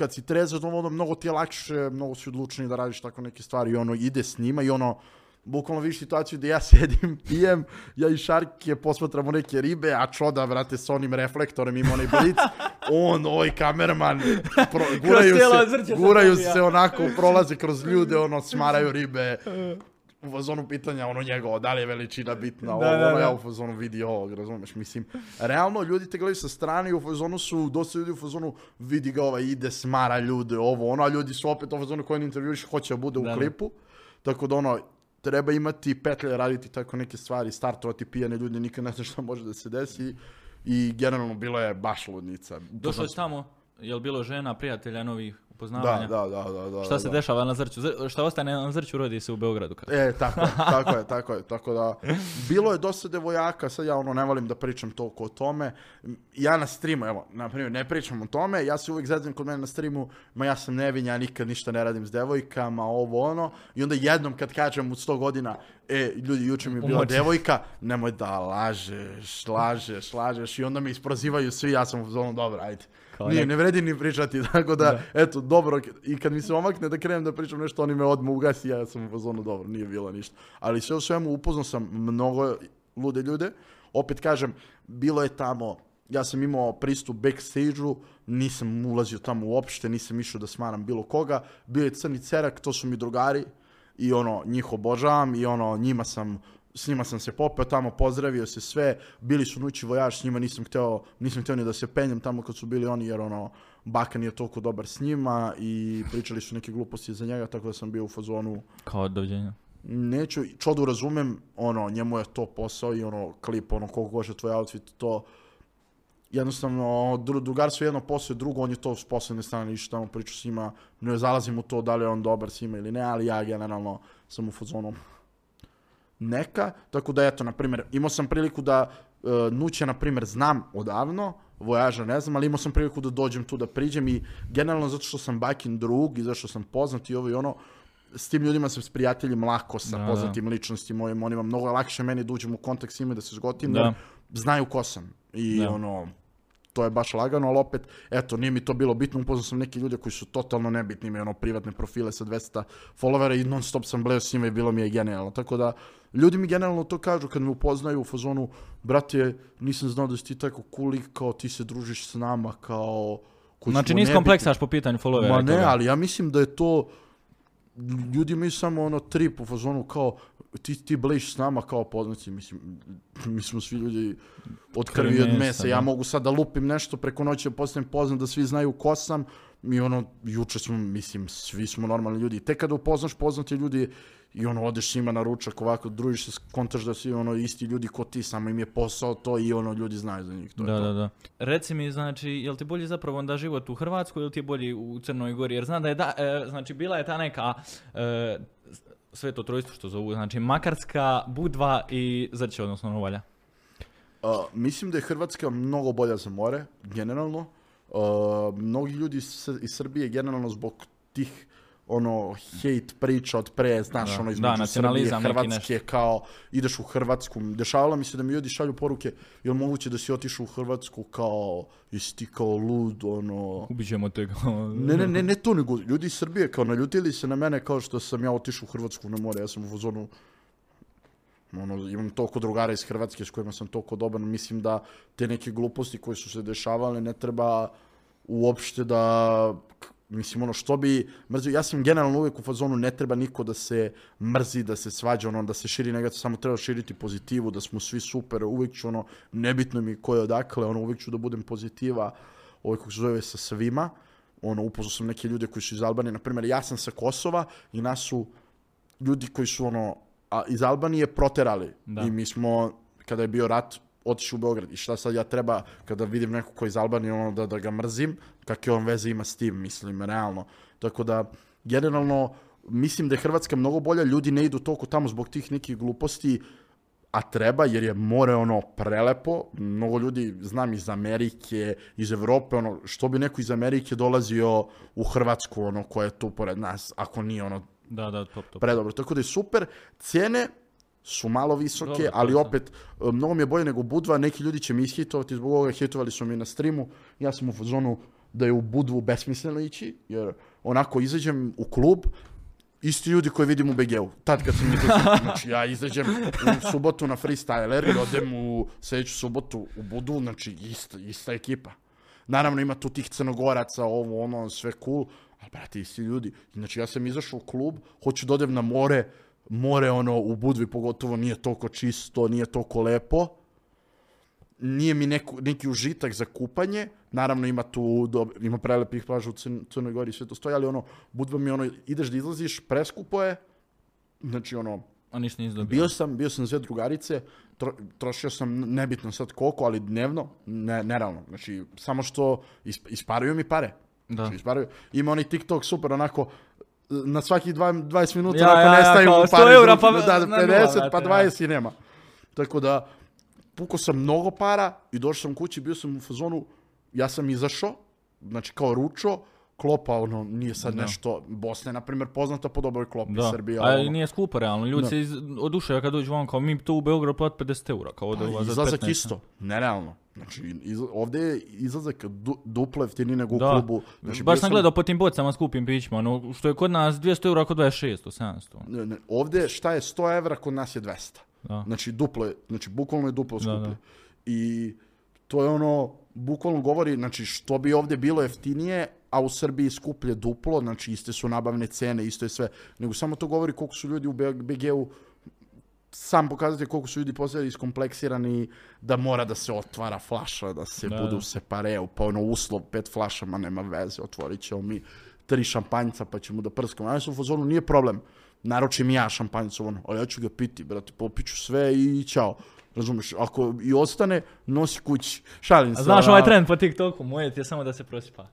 kad si trezan, ono, mnogo ti je lakše, mnogo si odlučniji da radiš tako neke stvari. I ono, ide s njima i ono, bukvalno vidiš situaciju gdje ja sedim, pijem, ja i Šarke posmatramo neke ribe, a Čoda, vrate, s onim reflektorem ima onaj blic, on, ovaj kamerman, pro, guraju, se, guraju se onako, prolaze kroz ljude, ono, smaraju ribe, u fazonu pitanja, ono njegovo, da li je veličina bitna, ovo, Da, da, ono, da. ja u fazonu vidi ovog, razumeš, mislim, realno ljudi te gledaju sa strane i u fazonu su, dosta ljudi u fazonu, vidi ga ovaj, ide, smara ljude, ovo, ono, a ljudi su opet u fazonu koji intervjuiš, hoće da bude u klipu, tako da ono, treba imati petlje, raditi tako neke stvari, startovati pijane ljude, nikad ne znaš šta može da se desi i generalno bilo je baš ludnica. Došao si tamo, je li bilo žena, prijatelja, novih upoznavanja? da, da, da, da. Šta se da. dešava na Zrću? Zr- Šta ostane na Zrću rodi se u Beogradu? kako? E, tako, je, tako je, tako je, tako da, bilo je dosta devojaka, sad ja ono ne volim da pričam toliko o tome, ja na streamu, evo, na primjer, ne pričam o tome, ja se uvijek zezam kod mene na streamu, ma ja sam nevin, ja nikad ništa ne radim s devojkama, ovo ono, i onda jednom kad kažem u 100 godina, e, ljudi, juče mi je bila Umoči. devojka, nemoj da lažeš, lažeš, lažeš, i onda me isprozivaju svi, ja sam u zonu, dobro, ajde. Kao Nije, nek- ne vredi ni pričati, tako da, eto, dobro, i kad mi se omakne da krenem da pričam nešto, oni me odmah ugasi, ja sam u fazonu, dobro, nije bilo ništa. Ali sve u svemu upoznao sam mnogo lude ljude, opet kažem, bilo je tamo ja sam imao pristup backstage-u, nisam ulazio tamo uopšte, nisam išao da smaram bilo koga, bio je Crni Cerak, to su mi drugari, i ono, njih obožavam, i ono, njima sam, s njima sam se popeo tamo, pozdravio se sve, bili su nući vojaž, s njima nisam hteo, nisam hteo ni da se penjem tamo kad su bili oni, jer ono, Baka nije toliko dobar s njima i pričali su neke gluposti za njega, tako da sam bio u fazonu, Kao doviđenja. neću, čodu razumem, ono, njemu je to posao i ono, klip, ono, koliko kože tvoj outfit, to, jednostavno, dru, drugarstvo je jedno posao, drugo, on je to s posebne strane, išao tamo priču s njima, ne zalazim u to da li je on dobar s njima ili ne, ali ja generalno sam u fazonu neka, tako da eto, na primjer, imao sam priliku da uh, Nuće, na primjer, znam odavno, Vojaža ne znam, ali imao sam priliku da dođem tu da priđem i generalno zato što sam bakin drug i zato što sam poznat i ovo i ono, s tim ljudima sam s prijateljem lako sa Da, poznatim ličnostima mojim, onima mnogo je lakše meni da uđem u kontakt s njima da se zgotim, Da. znaju ko sam. I Da. ono, to je baš lagano, ali opet, eto, nije mi to bilo bitno, upoznao sam neke ljude koji su totalno nebitni, imaju ono privatne profile sa 200 followera i non stop sam bleo s njima i bilo mi je genijalno. Tako da, ljudi mi generalno to kažu kad me upoznaju u fazonu, brate, nisam znao da si ti tako cool lik, kao ti se družiš s nama, kao... koji Znači nisi nebitni. kompleksaš po pitanju followera. Ma ne, ali ja mislim da je to ljudi imaju samo ono trip u fazonu kao ti, ti blejiš s nama kao poznaci, mislim, mi smo svi ljudi od krvi i od mesa, ja mogu sad da lupim nešto preko noći da postanem poznat, da svi znaju ko sam, i ono, juče smo, mislim, svi smo normalni ljudi, tek kada upoznaš poznati ljudi i ono, odeš s njima na ručak, ovako, družiš se, kontaš da svi ono, isti ljudi ko ti, samo im je posao to i ono, ljudi znaju za njih, to je Da, to. da, da. Reci mi, znači, jel ti bolji zapravo onda život u Hrvatskoj ili ti je bolji u Crnoj Gori? Jer znam da je, da, e, znači, bila je ta neka e, sveto trojstvo što zovu, znači Makarska, Budva i Zrće, odnosno Novalja. Uh, mislim da je Hrvatska mnogo bolja za more, generalno. Uh, mnogi ljudi iz Srbije, generalno zbog tih ono hate priča od pre, znaš, Da. ono Da, između Srbije, nacionalizam neki Hrvatske, kao ideš u Hrvatsku. Dešavalo mi se da mi ljudi šalju poruke, jel moguće da si otišao u Hrvatsku kao, jesi ti kao lud, ono... Ubićemo te kao... Ne, ne, ne, ne to nego, ljudi iz Srbije kao naljutili se na mene kao što sam ja otišao u Hrvatsku na more, ja sam u fazonu, ono, imam toliko drugara iz Hrvatske s kojima sam toliko dobar, mislim da te neke gluposti koje su se dešavale ne treba uopšte da, mislim ono što bi mrzio, ja sam generalno uvijek u fazonu ne treba niko da se mrzi, da se svađa, ono, da se širi negativno, samo treba širiti pozitivu, da smo svi super, uvijek ću ono, nebitno mi ko je odakle, ono, uvijek ću da budem pozitiva, ovaj kako se zove sa svima, ono, upoznao sam neke ljude koji su iz Albanije, na primjer, ja sam sa Kosova i nas su ljudi koji su ono, a, iz Albanije proterali Da. i mi smo, kada je bio rat, otišli u Beograd i šta sad ja treba kada vidim nekog koji iz Albanije ono, da, da ga mrzim, kakve on veze ima s tim, mislim, realno. Tako da, generalno, mislim da je Hrvatska mnogo bolja, ljudi ne idu toliko tamo zbog tih nekih gluposti, a treba jer je more ono prelepo, mnogo ljudi znam iz Amerike, iz Evrope, ono, što bi neko iz Amerike dolazio u Hrvatsku, ono, koja je tu pored nas, ako nije ono Da, da, top, top. predobro. Tako da je super. Cijene su malo visoke, Dobro, to ali opet e, mnogo mi je bolje nego Budva. Neki ljudi će mi ishitovati zbog ovoga, hitovali su mi na streamu. Ja sam u fazonu da je u Budvu besmisleno ići, jer onako izađem u klub, isti ljudi koji vidim u BG-u. Tad kad sam vidio, znači ja izađem u subotu na freestyler i odem u sljedeću subotu u Budu, znači ista, ista ekipa. Naravno ima tu tih crnogoraca, ovo, ono, sve cool, ali brate, isti ljudi. Znači ja sam izašao u klub, hoću da odem na more, more ono u Budvi pogotovo nije toliko čisto, nije toliko lepo. Nije mi neku, neki užitak za kupanje, naravno ima tu, dob- ima prelepih plaža u Crn- Crnoj Gori, sve to stoji, ali ono, Budva mi ono, ideš da izlaziš, preskupo je, znači ono, A ništa nisi bio sam, bio sam dvije drugarice, tro, trošio sam nebitno sad koliko, ali dnevno, ne, nerealno. Znači, samo što isp, isparuju mi pare. Da. Znači, isparuju. Ima onaj TikTok super, onako, na svakih dva- 20 minuta Ja, ja, ja, nestaju 100 pare. eura, pa da, na nula, 50, pa brate, 20 i nema. Tako da, pukao sam mnogo para i došao sam kući, bio sam u fazonu, ja sam izašao, znači kao ručo, klopa, ono, nije sad Da. nešto, Bosna je, na primjer, poznata po dobroj klopi, Da, Srbija, a ono. nije skupo realno. Ljudi Da. se iz, odušaju kad dođu van, kao mi tu u Beogradu plati 50 eura, kao ode Pa, za izlazak 15. isto, nerealno. Znači, iz, ovdje je izlazak du, duplo jeftiniji nego Da. u klubu. Znači, Baš bio sam gledao po tim bocama skupim pićima, ono, što je kod nas 200 eura, kod 26, 700. Ne, ne, ovdje šta je 100 evra, kod nas je 200. Da. Znači, duplo je, znači, bukvalno je duplo Da, skuplje. da. I to je ono, bukvalno govori, znači što bi ovdje bilo jeftinije, a u Srbiji skuplje duplo, znači iste su nabavne cene, isto je sve, nego samo to govori koliko su ljudi u BG-u sam pokazati koliko su ljudi poslije iskompleksirani da mora da se otvara flaša, da se Da, budu separeu, pa ono uslov pet flašama nema veze, otvorit ćemo mi tri šampanjca pa ćemo da prskamo. Ja sam u fazonu, nije problem, naručim ja šampanjcu, ono, ali ja ću ga piti, brate, popiću sve i ćao. Razumeš, ako i ostane, nosi kući. Šalim se. A znaš ovaj trend po TikToku, moje ti je samo da se prosipa.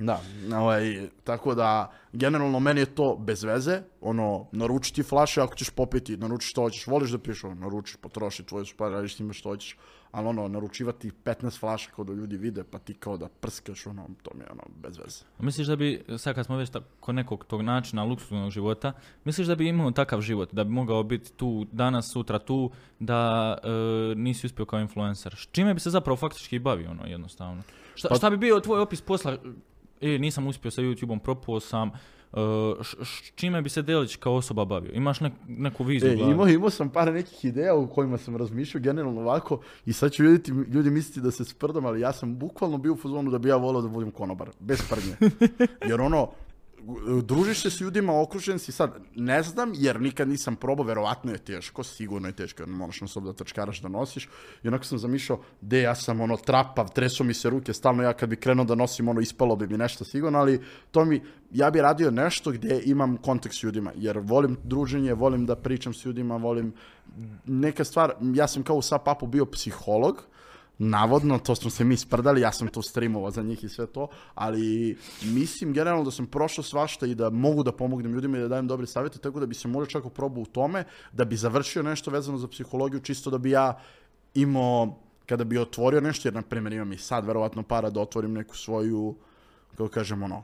Da, ovaj, tako da, generalno meni je to bez veze, ono, naruči ti flaše ako ćeš popiti, naruči što hoćeš, voliš da piješ, ono, naručiš, potroši tvoje su pare, radiš njima što hoćeš, ali ono, naručivati 15 flaša kao da ljudi vide, pa ti kao da prskaš, ono, to mi je ono, bez veze. A Misliš da bi, sad kad smo već ta- kod nekog tog načina luksuznog života, misliš da bi imao takav život, da bi mogao biti tu danas, sutra tu, da e, nisi uspio kao influencer? S čime bi se zapravo faktički bavio, ono, jednostavno? Šta, Pa- šta bi bio tvoj opis posla? E, nisam uspio sa YouTube-om, propuo sam. E, š- š- čime bi se Delić kao osoba bavio? Imaš nek- neku viziju? E, imao, imao sam par nekih ideja u kojima sam razmišljao generalno ovako i sad će vidjeti, ljudi misliti da se sprdam, ali ja sam bukvalno bio u fazonu da bi ja volio da budem konobar, bez prdnje. Jer ono, družiš se s ljudima, okružen si sad, ne znam, jer nikad nisam probao, verovatno je teško, sigurno je teško, jer moraš na sob da trčkaraš da nosiš. I onako sam zamišljao, de, ja sam ono trapav, tresu mi se ruke, stalno ja kad bi krenuo da nosim ono, ispalo bi mi nešto sigurno, ali to mi, ja bi radio nešto gdje imam kontakt s ljudima, jer volim druženje, volim da pričam s ljudima, volim neka stvar, ja sam kao u SAP-u bio psiholog, navodno, to smo se mi sprdali, ja sam to streamovao za njih i sve to, ali mislim generalno da sam prošao svašta i da mogu da pomognem ljudima i da dajem dobre savjete, tako da bi se možda čak probao u tome, da bi završio nešto vezano za psihologiju, čisto da bi ja imao, kada bi otvorio nešto, jer na primjer imam i sad verovatno para da otvorim neku svoju, kako kažem ono,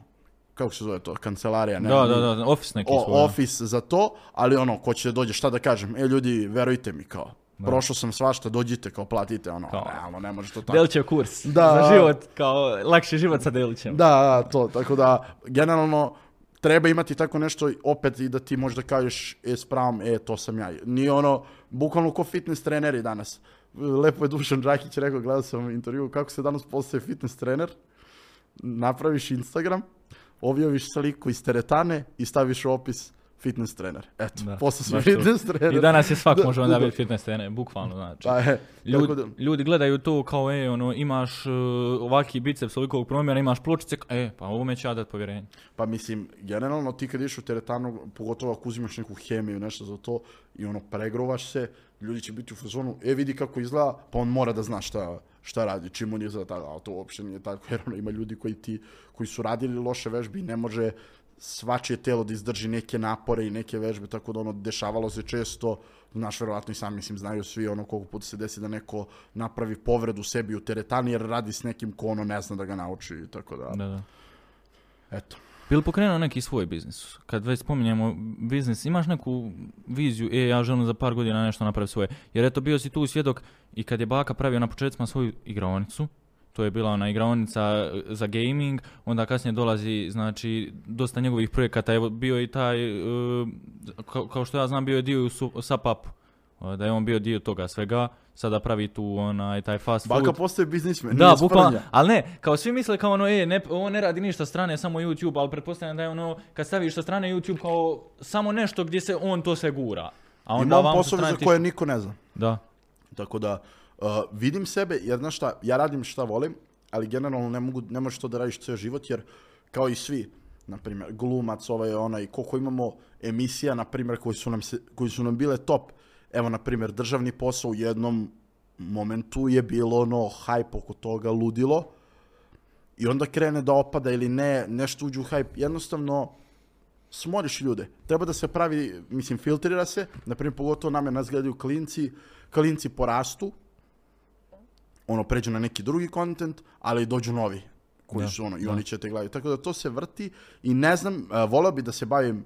kako se zove to, kancelarija, ne, Da, da, da, office neki svoj. office za to, ali ono, ko će da dođe, šta da kažem, e ljudi, verujte mi kao, prošao sam svašta, dođite kao platite, ono, Kao- realno, ne može to tako. Delićev kurs Da. za život, kao lakši život sa Delićem. Da, da, to, tako da, generalno, treba imati tako nešto opet i da ti možda kažeš, e, s pravom, e, to sam ja. Nije ono, bukvalno ko fitness treneri danas. Lepo je Dušan Đakić rekao, gledao sam intervju, kako se danas postaje fitness trener. Napraviš Instagram, objaviš sliku iz teretane i staviš u opis fitness trener. Eto, Da, postao sam baš to. fitness trener. I danas je svak Da, može onda da. biti fitness trener, bukvalno znači. Pa je, Ljudi, da- ljudi gledaju to kao, e, ono, imaš uh, ovaki biceps ovolikog promjera, imaš pločice, e, pa ovome ću ja dati povjerenje. Pa mislim, generalno ti kad ideš u teretanu, pogotovo ako uzimaš neku hemiju, nešto za to, i ono, pregrovaš se, ljudi će biti u fazonu, e vidi kako izgleda, pa on mora da zna šta, šta radi, čim on izgleda tako, a to uopće nije tako, jer ono, ima ljudi koji, ti, koji su radili loše vežbe i ne može svačije telo da izdrži neke napore i neke vežbe, tako da ono, dešavalo se često, znaš, verovatno i sam, mislim, znaju svi ono koliko puta se desi da neko napravi povredu sebi u teretani jer radi s nekim ko ono ne zna da ga nauči, tako da, Da, da. eto. Bi li pokrenuo neki svoj biznis? Kad već spominjemo biznis, imaš neku viziju, e, ja želim za par godina nešto napraviti svoje. Jer eto, bio si tu svjedok i kad je baka pravio na početcima svoju igraonicu, to je bila ona igraonica e, za gaming, onda kasnije dolazi, znači, dosta njegovih projekata, evo, bio i taj, e, kao, kao što ja znam, bio je dio u SAP-upu, E, da je on bio dio toga svega, sada pravi tu onaj, taj fast food. Baka postaje biznismen, Da, bukvalno, ali ne, kao svi misle kao ono, e, ne, ovo ne radi ništa strane, samo YouTube, ali pretpostavljam da je ono, kad staviš sa strane YouTube kao samo nešto gdje se on to sve gura. A onda Imam poslove za koje niko ne zna. Da, Tako da, uh, vidim sebe, jer znaš šta, ja radim šta volim, ali generalno ne, mogu, ne možeš to da radiš cijel život, jer kao i svi, na primjer, glumac, ovaj, onaj, koliko imamo emisija, na primjer, koji su nam, se, koji su nam bile top, evo, na primjer, državni posao u jednom momentu je bilo ono hype oko toga, ludilo, i onda krene da opada ili ne, nešto uđe u hype, jednostavno, smoriš ljude. Treba da se pravi, mislim, filtrira se, na primjer, pogotovo je nas gledaju klinci, klinci porastu, ono, pređu na neki drugi kontent, ali dođu novi, koji Da, su ono, i da. oni će te gledati. Tako da to se vrti i ne znam, uh, volao bi da se bavim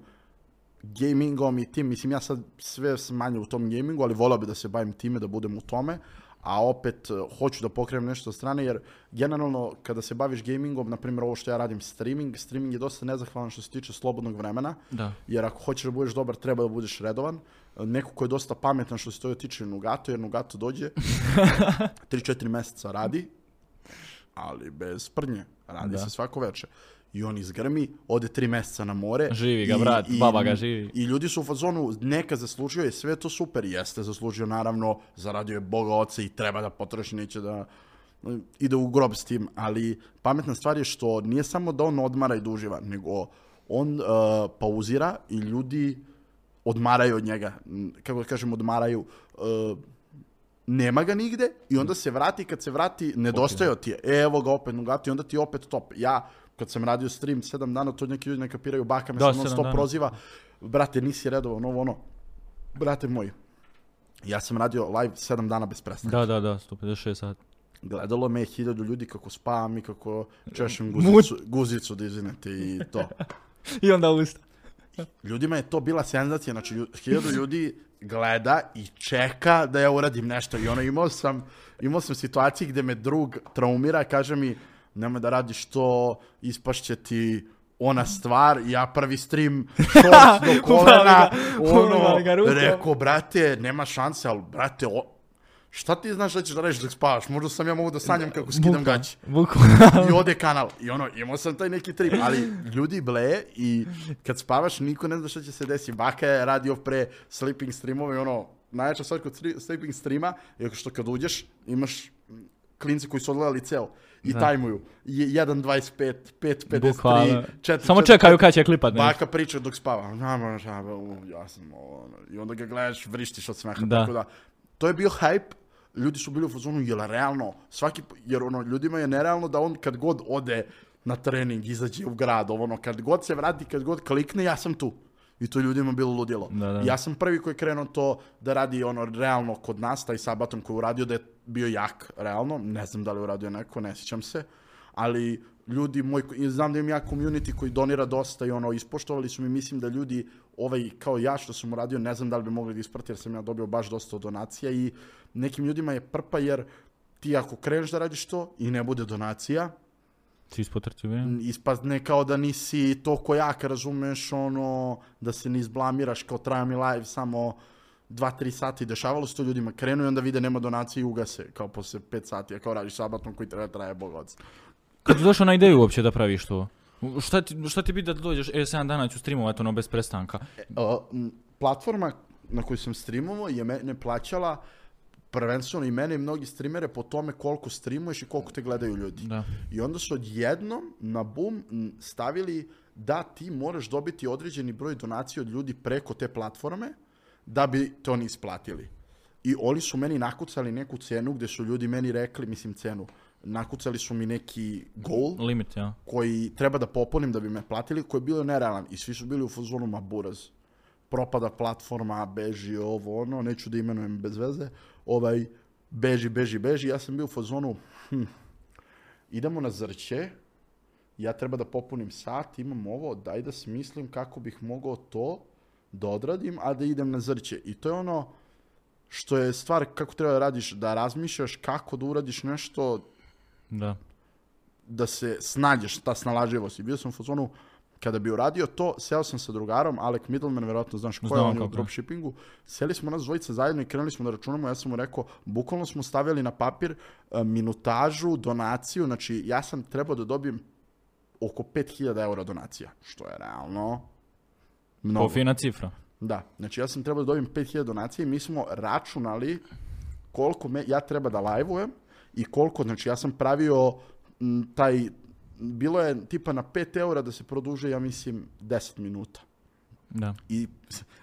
gamingom i tim, mislim, ja sad sve manje u tom gamingu, ali volao bi da se bavim time, da budem u tome, a opet uh, hoću da pokrenem nešto sa strane, jer generalno kada se baviš gamingom, na primjer ovo što ja radim streaming, streaming je dosta nezahvalan što se tiče slobodnog vremena, da. jer ako hoćeš da budeš dobar, treba da budeš redovan. Neko ko je dosta pametan što se toga tiče Nugato, jer Nugato dođe, 3-4 mjeseca radi, ali bez prnje. Radi Da. se svako veče. I on izgrmi, ode tri mjeseca na more. Živi ga, i- brat, i- baba ga živi. I ljudi su u fazonu, neka zaslužio je sve to super, jeste zaslužio naravno, zaradio je Boga oca i treba da potroši, neće da ide u grob s tim, ali pametna stvar je što nije samo da on odmara i da uživa, nego on uh, pauzira i ljudi odmaraju od njega, kako da kažem, odmaraju, uh, nema ga nigde i onda se vrati, kad se vrati, nedostaje ti je, evo ga opet Nugati, onda ti je opet top. Ja, kad sam radio stream sedam dana, to neki ljudi ne kapiraju, baka me Da, sam non stop dana. proziva, brate, nisi redovan, ovo ono, brate moj, ja sam radio live sedam dana bez prestanka. Da, da, da, 156 sati. Gledalo me je hiljadu ljudi kako spavam i kako češem guzicu, guzicu da izvinete i to. I onda usta. Ljudima je to bila senzacija, znači lju- hiljadu ljudi gleda i čeka da ja uradim nešto. I ono imao sam, imao sam situacije gdje me drug traumira, kaže mi nemoj da radiš to, ispašće ti ona stvar, ja prvi stream shorts do kolena, ono, rekao, brate, nema šanse, ali brate, o, šta ti znaš da ćeš da radiš dok spavaš, možda sam ja mogu da sanjam kako skidam Bukvalno. i ode kanal. I ono, imao sam taj neki trip, ali ljudi bleje i kad spavaš niko ne zna šta će se desiti. Baka je radio pre sleeping streamova i ono, najjača stvar kod sleeping streama je što kad uđeš imaš klinci koji su odgledali ceo i Da. tajmuju. Je- 1.25, 5.53, Bukvalno. 4, Samo čekaju kad će klipat nešto. Baka priča dok spava. Ja sam ovo. I onda ga gledaš, vrištiš od smeha. Da. Tako da, to je bio hype. Ljudi su bili u fazonu, jel realno? Svaki, jer ono, ljudima je nerealno da on kad god ode na trening, izađe u grad, ono, kad god se vrati, kad god klikne, ja sam tu. I to ljudima bilo ludilo. Da, da. Ja sam prvi koji je krenuo to da radi ono realno kod nas, taj sabaton koji je uradio da je bio jak, realno. Ne znam da li je uradio neko, ne sjećam se. Ali ljudi moj, znam da imam ja community koji donira dosta i ono, ispoštovali su mi, mislim da ljudi, ovaj kao ja što sam uradio, ne znam da li bi mogli da isprati jer sam ja dobio baš dosta donacija i nekim ljudima je prpa jer ti ako kreneš da radiš to i ne bude donacija, Si ispadne kao da nisi toliko jak, razumeš, ono, da se ne izblamiraš kao traja mi live samo 2-3 sati, dešavalo se to ljudima, krenu i onda vide nema donacije i ugase, kao posle 5 sati, a kao radiš sabatom koji treba traje bogovac. Kad si došao na ideju uopće da praviš to? Šta ti, šta ti bi da dođeš, e, 7 dana ću streamovat ono bez prestanka. M, platforma na kojoj sam streamovao je mene plaćala prvenstveno i mene i mnogi streamere po tome koliko streamuješ i koliko te gledaju ljudi. Da. I onda su odjednom na boom stavili da ti moraš dobiti određeni broj donacija od ljudi preko te platforme da bi to oni isplatili. I oni su meni nakucali neku cenu gdje su ljudi meni rekli, mislim cenu, nakucali su mi neki goal Limit, ja. koji treba da popunim da bi me platili, koji je bio nerealan i svi su bili u fazonu ma buraz. Propada platforma, beži ovo, ono, neću da imenujem bez veze, ovaj, beži, beži, beži, ja sam bio u fazonu, hm, idemo na zrće, ja treba da popunim sat, imam ovo, daj da smislim kako bih mogao to da odradim, a da idem na zrće. I to je ono što je stvar kako treba da radiš, da razmišljaš kako da uradiš nešto Da. da se snađeš, ta snalažljivost. I bio sam u fazonu, kada bi uradio to, seo sam sa drugarom, Alec Middleman, verovatno znaš ko je, on je u dropshippingu. Seli smo nas dvojica zajedno i krenuli smo da računamo, ja sam mu rekao, bukvalno smo stavili na papir e, minutažu, donaciju, znači ja sam trebao da dobijem oko 5000 eura donacija, što je realno mnogo. Po fina cifra. Da, znači ja sam trebao da dobijem 5000 donacija i mi smo računali koliko me, ja treba da live-ujem i koliko, znači ja sam pravio m, taj, bilo je tipa na 5 eura da se produže, ja mislim, 10 minuta. Da. I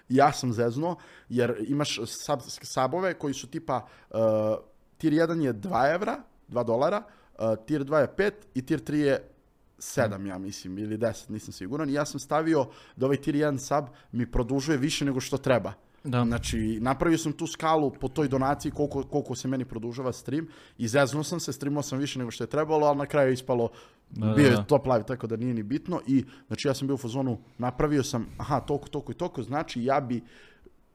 ja sam zezno, jer imaš sab, sabove koji su tipa, uh, tier 1 je 2 evra, 2 dolara, uh, tier 2 je 5 i tier 3 je 7, ja mislim, ili 10, nisam siguran. I ja sam stavio da ovaj tier 1 sub mi produžuje više nego što treba. Da. Znači, napravio sam tu skalu po toj donaciji koliko, koliko se meni produžava stream. I zeznuo sam se, streamao sam više nego što je trebalo, ali na kraju je ispalo, Da, bio je top live, tako da nije ni bitno. I znači ja sam bio u fazonu, napravio sam, aha, toliko, toliko i toliko, znači ja bi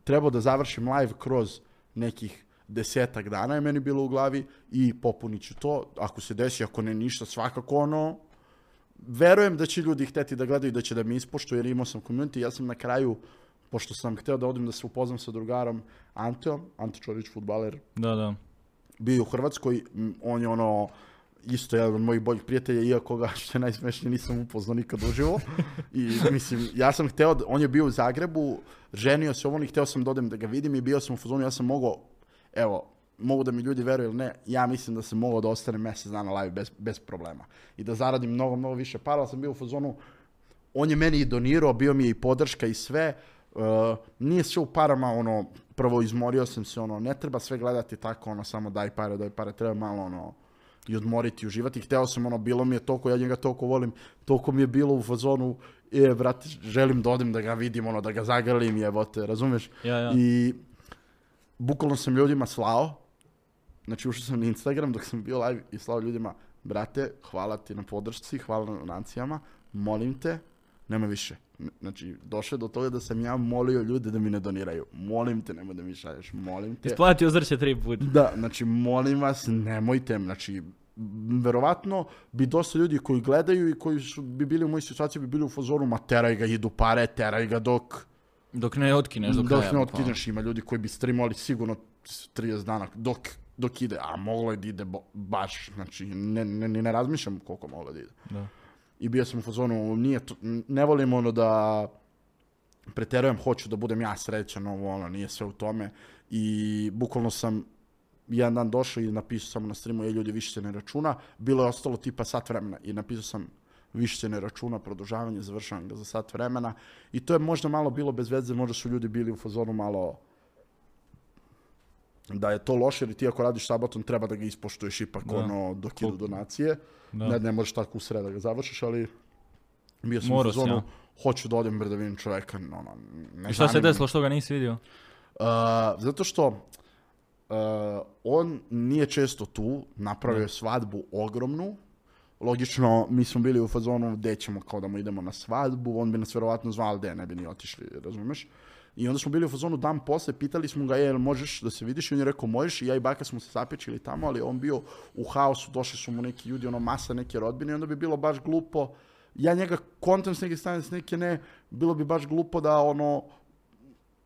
trebao da završim live kroz nekih desetak dana je meni bilo u glavi i popunit ću to, ako se desi, ako ne ništa, svakako ono, verujem da će ljudi hteti da gledaju i da će da mi ispoštuju jer imao sam community, ja sam na kraju, pošto sam hteo da odim da se upoznam sa drugarom Anteom, Ante Čorić, futbaler, Da, da. bio je u Hrvatskoj, on je ono, isto jedan od mojih boljih prijatelja, iako ga što je najsmešnije nisam upoznao nikad uživo. I mislim, ja sam hteo, da- on je bio u Zagrebu, ženio se on i hteo sam da odem da ga vidim i bio sam u fazonu, ja sam mogao, evo, mogu da mi ljudi veruju ili ne, ja mislim da sam mogao da ostane mjesec dana live bez, bez problema. I da zaradim mnogo, mnogo više para, ali sam bio u fazonu, on je meni i donirao, bio mi je i podrška i sve. Uh, nije sve u parama, ono, prvo izmorio sam se, ono, ne treba sve gledati tako, ono, samo daj pare, daj pare, treba malo, ono, i odmoriti, uživati. Hteo sam, ono, bilo mi je toliko, ja njega toliko volim, toliko mi je bilo u fazonu, e, brate, želim da odem da ga vidim, ono, da ga zagrlim, jebote, razumeš? Ja, ja. I bukvalno sam ljudima slao, znači ušao sam na Instagram dok sam bio live i slao ljudima, brate, hvala ti na podršci, hvala na donacijama, molim te, nema više. Znači, došlo je do toga da sam ja molio ljude da mi ne doniraju. Molim te, nemoj da mi šalješ, molim te. Isplatio zrće tri puta. Da, znači, molim vas, nemojte, znači, verovatno bi dosta ljudi koji gledaju i koji su, bi bili u mojoj situaciji bi bili u fazoru, ma teraj ga, idu pare, teraj ga dok, Dok ne otkineš do dok kraja. ne bukvalno. otkineš, ima ljudi koji bi streamovali sigurno 30 dana dok, dok ide, a moglo je da ide bo- baš, znači ne, ne, ne razmišljam koliko moglo da ide. Da. I bio sam u fazonu, nije to, ne volim ono da preterujem, hoću da budem ja srećan, ovo ono, nije sve u tome. I bukvalno sam jedan dan došao i napisao sam na streamu, je ljudi više se ne računa, bilo je ostalo tipa sat vremena i napisao sam više se ne računa, produžavanje, završavam ga za sat vremena i to je možda malo bilo bez veze, možda su ljudi bili u fazonu malo da je to loše, jer ti ako radiš sabatom treba da ga ispoštuješ ipak Da. ono dok idu donacije. Da. Ne, ne možeš tako u sred da ga završiš, ali bio sam u si, fazonu, ja. hoću da odem bre da vidim čoveka, ono, ne I šta se desilo što ga nisi vidio? Uh, zato što uh, on nije često tu, napravio je svadbu ogromnu, logično, mi smo bili u fazonu gde ćemo kao da mu idemo na svadbu, on bi nas verovatno zvao, ali ne bi ni otišli, razumeš? I onda smo bili u fazonu dan posle, pitali smo ga, jel možeš da se vidiš? I on je rekao, možeš, i ja i baka smo se zapečili tamo, ali on bio u haosu, došli su mu neki ljudi, ono masa neke rodbine, i onda bi bilo baš glupo, ja njega kontam s neke strane, s neke ne, bilo bi baš glupo da ono,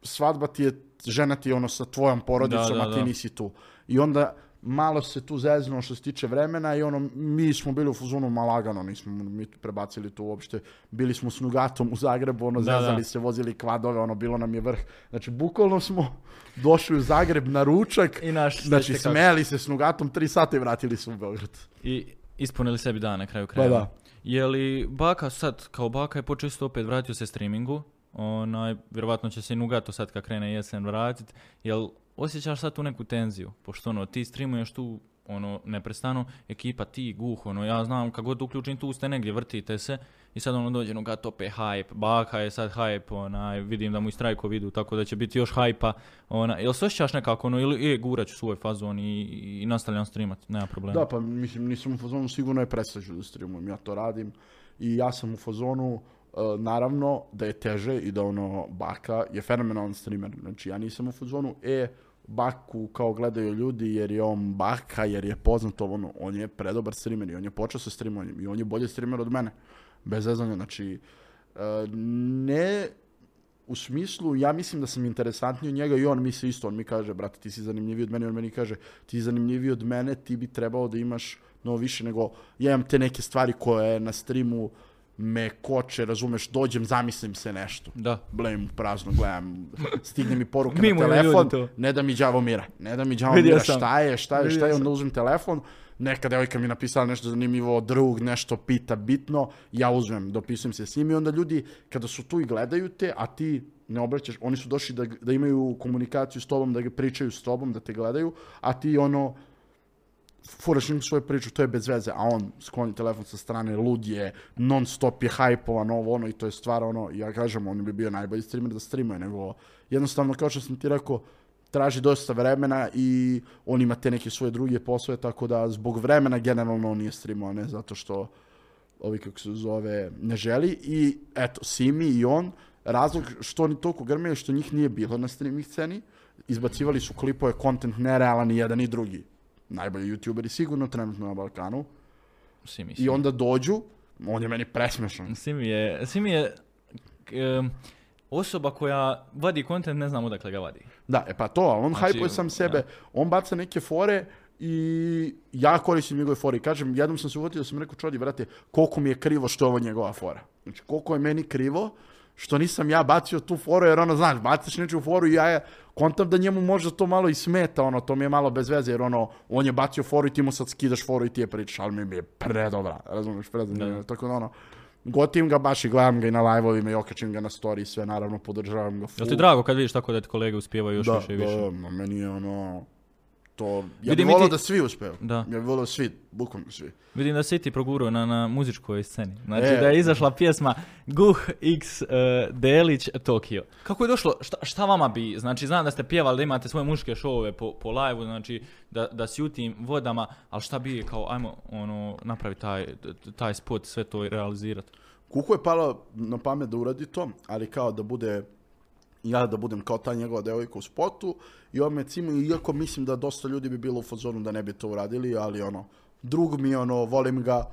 svadba ti je, žena ti je ono sa tvojom porodicom, Da, da, a ti nisi tu. I onda malo se tu zeznuo što se tiče vremena i ono, mi smo bili u fuzonu malagano, nismo mi prebacili tu uopšte. Bili smo s Nugatom u Zagrebu, ono, Da, zezali da. se, vozili kvadove, ono, bilo nam je vrh. Znači, bukvalno smo došli u Zagreb na ručak, I naš, znači, smejali se s Nugatom tri sata i vratili se u Beograd. I ispunili sebi dan na kraju krajeva. da. Je li Baka sad, kao Baka je počeo isto opet vratio se streamingu, onaj, vjerovatno će se i Nugato sad kad krene jesen vratit, jel osjećaš sad tu neku tenziju, pošto ono, ti streamuješ tu, ono, neprestano, ekipa ti, guh, ono, ja znam, kad god uključim tu ste negdje, vrtite se, i sad ono dođe Nugato opet hype, Baka je sad hype, onaj, vidim da mu i strajkovi idu, tako da će biti još hajpa, ona, jel se osjećaš nekako, ono, ili, e, gurat ću svoj fazon i, i nastavljam streamat, nema problema. Da, pa mislim, nisam u fazonu, sigurno je presreću da streamujem, ja to radim i ja sam u fazonu, e, naravno da je teže i da ono, Baka je fenomenalan streamer, znači ja nisam u fazonu, e, Baku kao gledaju ljudi jer je on Baka, jer je poznato, ono, on je predobar streamer i on je počeo sa streamovanjem i on je bolji streamer od mene, bez zezanja, znači, e, ne u smislu, ja mislim da sam interesantniji od njega i on misli isto, on mi kaže, brate, ti si zanimljiviji od mene, on meni kaže, ti si zanimljiviji od mene, ti bi trebao da imaš no više nego, ja imam te neke stvari koje na streamu me koče, razumeš, dođem, zamislim se nešto. Da. Blem prazno, gledam, stigne mi poruka na telefon, to. ne da mi đavo mira, ne da mi đavo mira, sam. šta je, šta je, Vidio šta je, sam. onda uzmem telefon, neka devojka mi napisala nešto zanimljivo, drug, nešto pita bitno, ja uzmem, dopisujem se s njim i onda ljudi, kada su tu i gledaju te, a ti ne obraćaš, oni su došli da, da imaju komunikaciju s tobom, da ga pričaju s tobom, da te gledaju, a ti ono, furaš im svoju priču, to je bez veze, a on skloni telefon sa strane, lud je, non stop je hajpovan, ovo ono, i to je stvar ono, ja kažem, on bi bio najbolji streamer da streamuje, nego jednostavno, kao što sam ti rekao, traži dosta vremena i on ima te neke svoje druge poslove, tako da zbog vremena generalno on nije streamao, ne zato što ovi kako se zove ne želi i eto, Simi i on, razlog što oni toliko grmeju što njih nije bilo na streaming sceni, izbacivali su klipove, kontent nerealan ni jedan i drugi. Najbolji youtuberi sigurno trenutno na Balkanu. Simi, I onda dođu, on je meni presmešan. Simi je, Simi je em, osoba koja vadi kontent, ne znam odakle ga vadi. Da, e pa to, on Znači, hajpuje sam da. sebe, on baca neke fore i ja koristim njegove fore. I kažem, jednom sam se uvotio da sam rekao, čodi, brate, koliko mi je krivo što je ovo njegova fora. Znači, koliko je meni krivo što nisam ja bacio tu foru, jer ono, znaš, baciš nečiju foru i ja je, kontam da njemu možda to malo i smeta, ono, to mi je malo bez veze, jer ono, on je bacio foru i ti mu sad skidaš foru i ti je pričaš, ali mi je predobra, razumiješ, predobra, tako da ono, gotim ga baš i gledam ga i na live-ovima i okačim ga na story i sve, naravno, podržavam ga. Jel ti drago kad vidiš tako da ti kolege uspijevaju još da, više i više? Da, meni je ono, to, ja bih volio ti- da svi uspeju. Da. Ja bih volio svi, bukvalno svi. Vidim da si ti progurao na, na muzičkoj sceni. Znači E. da je izašla pjesma Guh X uh, Delić Tokio. Kako je došlo, šta, šta vama bi, znači znam da ste pjevali, da imate svoje muške šovove po, po live znači da, da si u tim vodama, ali šta bi kao, ajmo ono, napraviti taj, taj spot, sve to realizirati. Kuku je palo na pamet da uradi to, ali kao da bude ja da budem kao ta njegova devojka u spotu i on me cimo, iako mislim da dosta ljudi bi bilo u fazonu da ne bi to uradili, ali ono, drug mi ono, volim ga,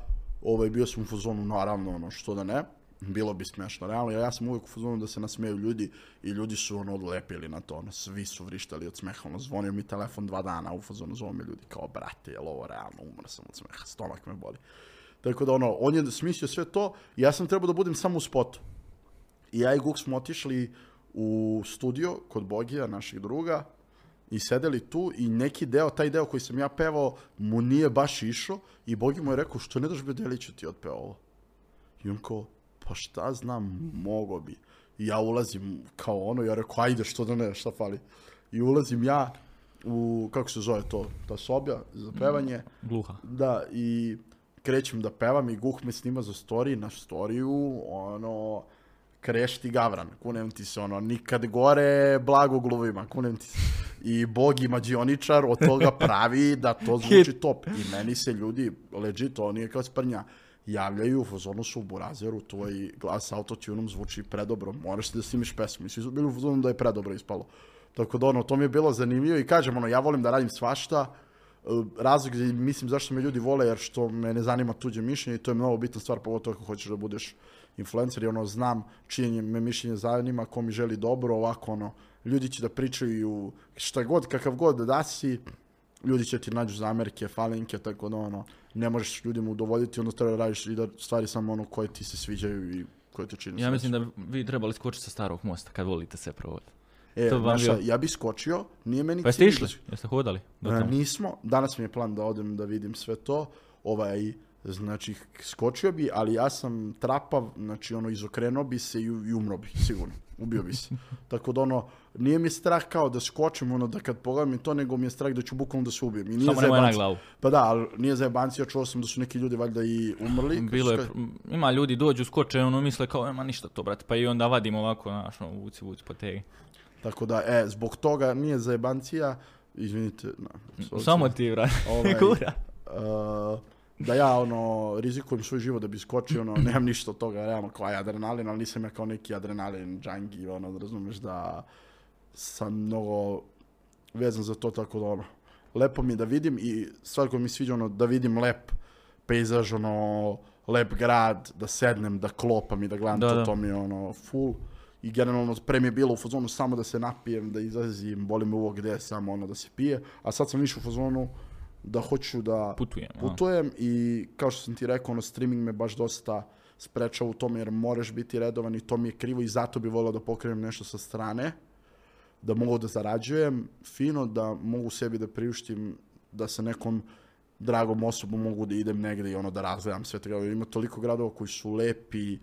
ovaj, bio sam u fazonu, naravno, ono, što da ne, bilo bi smiješno, realno, ja sam uvijek u fazonu da se nasmeju ljudi i ljudi su ono odlepili na to, ono, svi su vrištali od smeha, ono, zvonio mi telefon dva dana, u fazonu zove me ljudi kao, brate, jel ovo realno, umro sam od smeha, stomak me boli. Tako da ono, on je smislio sve to ja sam trebao da budem samo u spotu. I ja i Guk smo otišli u studio kod Bogija, našeg druga, i sedeli tu i neki deo, taj deo koji sam ja pevao, mu nije baš išao i Bogi mu je rekao, što ne daš Bedeliću ti otpeo ovo? I on kao, pa šta znam, mogo bi. I ja ulazim kao ono, ja rekao, ajde, što da ne, šta fali. I ulazim ja u, kako se zove to, ta soba za pevanje. Gluha. Da, i krećem da pevam i Guh me snima za story, na storiju, ono, krešti gavran, kunem ti se, ono, nikad gore blago gluvima, kunem ti se. I Bogi mađioničar od toga pravi da to zvuči top. I meni se ljudi, legit, to nije kao sprnja, javljaju, u fazonu su u Burazeru, tvoj glas autotunom zvuči predobro, moraš da snimiš pesmu. I svi su bili u fazonu da je predobro ispalo. Tako da ono, to mi je bilo zanimljivo i kažem, ono, ja volim da radim svašta, razlog mislim zašto me ljudi vole jer što me ne zanima tuđe mišljenje i to je mnogo bitna stvar pogotovo ako hoćeš da budeš influencer i ono znam čije me mišljenje zanima ko mi želi dobro ovako ono ljudi će da pričaju šta god kakav god da si ljudi će ti nađu zamerke, falinke, tako da ono, ne možeš ljudima udovoljiti, onda treba radiš i da stvari samo ono koje ti se sviđaju i koje ti čini Ja mislim da vi trebali skočiti sa starog mosta kad volite se provoditi. E, to šta, bio- ja bi skočio, nije meni Pa jeste išli? Jeste hodali? do E, tamo? nismo, danas mi je plan da odem da vidim sve to, ovaj, znači, skočio bi, ali ja sam trapav, znači, ono, izokrenuo bi se i, i umro bi, sigurno, ubio bi se. Tako da, ono, nije mi strah kao da skočim, ono, da kad pogledam to, nego mi je strah da ću bukvalno da se ubijem. I nije Samo nemoj na glavu. Pa da, ali nije zajebancija, čuo sam da su neki ljudi valjda i umrli. Bilo je, ima ljudi dođu, skoče, ono misle kao, nema ništa to, brate, pa i onda vadim ovako, znaš, ono, vuci, vuci, potegi. Tako da, e, zbog toga nije zajebancija, izvinite, na, Samo ti, brate, Ovaj, da ja ono rizikujem svoj život da bi skočio, ono, nemam ništa od toga, realno kao adrenalin, ali nisam ja kao neki adrenalin džangi, ono, da razumeš da sam mnogo vezan za to, tako da ono, lepo mi da vidim i stvar koja mi sviđa, ono, da vidim lep pejzaž, ono, lep grad, da sednem, da klopam i da gledam Da, to, da. to mi je ono, full. I generalno, pre mi je bilo u fazonu samo da se napijem, da izlazim, volim ovo gde samo ono da se pije, a sad sam više u fazonu da hoću da Putujem. putujem i kao što sam ti rekao, ono, streaming me baš dosta sprečava u tome jer moraš biti redovan i to mi je krivo i zato bi volio da pokrenem nešto sa strane, da mogu da zarađujem fino, da mogu sebi da priuštim da sa nekom dragom osobom mogu da idem negde i ono da razgledam sve toga. Ima toliko gradova koji su lepi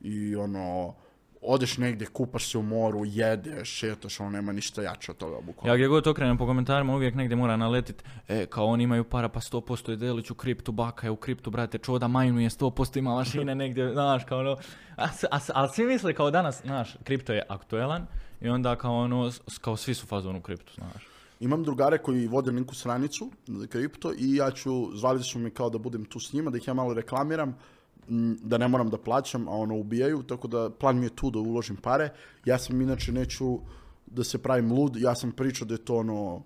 i ono odeš negde, kupaš se u moru, jedeš, šetaš, ono nema ništa jače od toga, bukvalno. Ja gdje god okrenem po komentarima uvijek negdje mora naletit, e, kao oni imaju para pa 100% je Delić u kriptu, baka je u kriptu, brate, čoda majnu je 100% ima mašine negdje, znaš, kao ono, a, a, svi misle kao danas, znaš, kripto je aktuelan i onda kao ono, kao svi su u fazonu u kriptu, znaš. Imam drugare koji vode linku stranicu za kripto i ja ću, zvali su me kao da budem tu s njima, da ih ja malo reklamiram, da ne moram da plaćam, a ono ubijaju, tako da plan mi je tu da uložim pare. Ja sam inače neću da se pravim lud, ja sam pričao da je to ono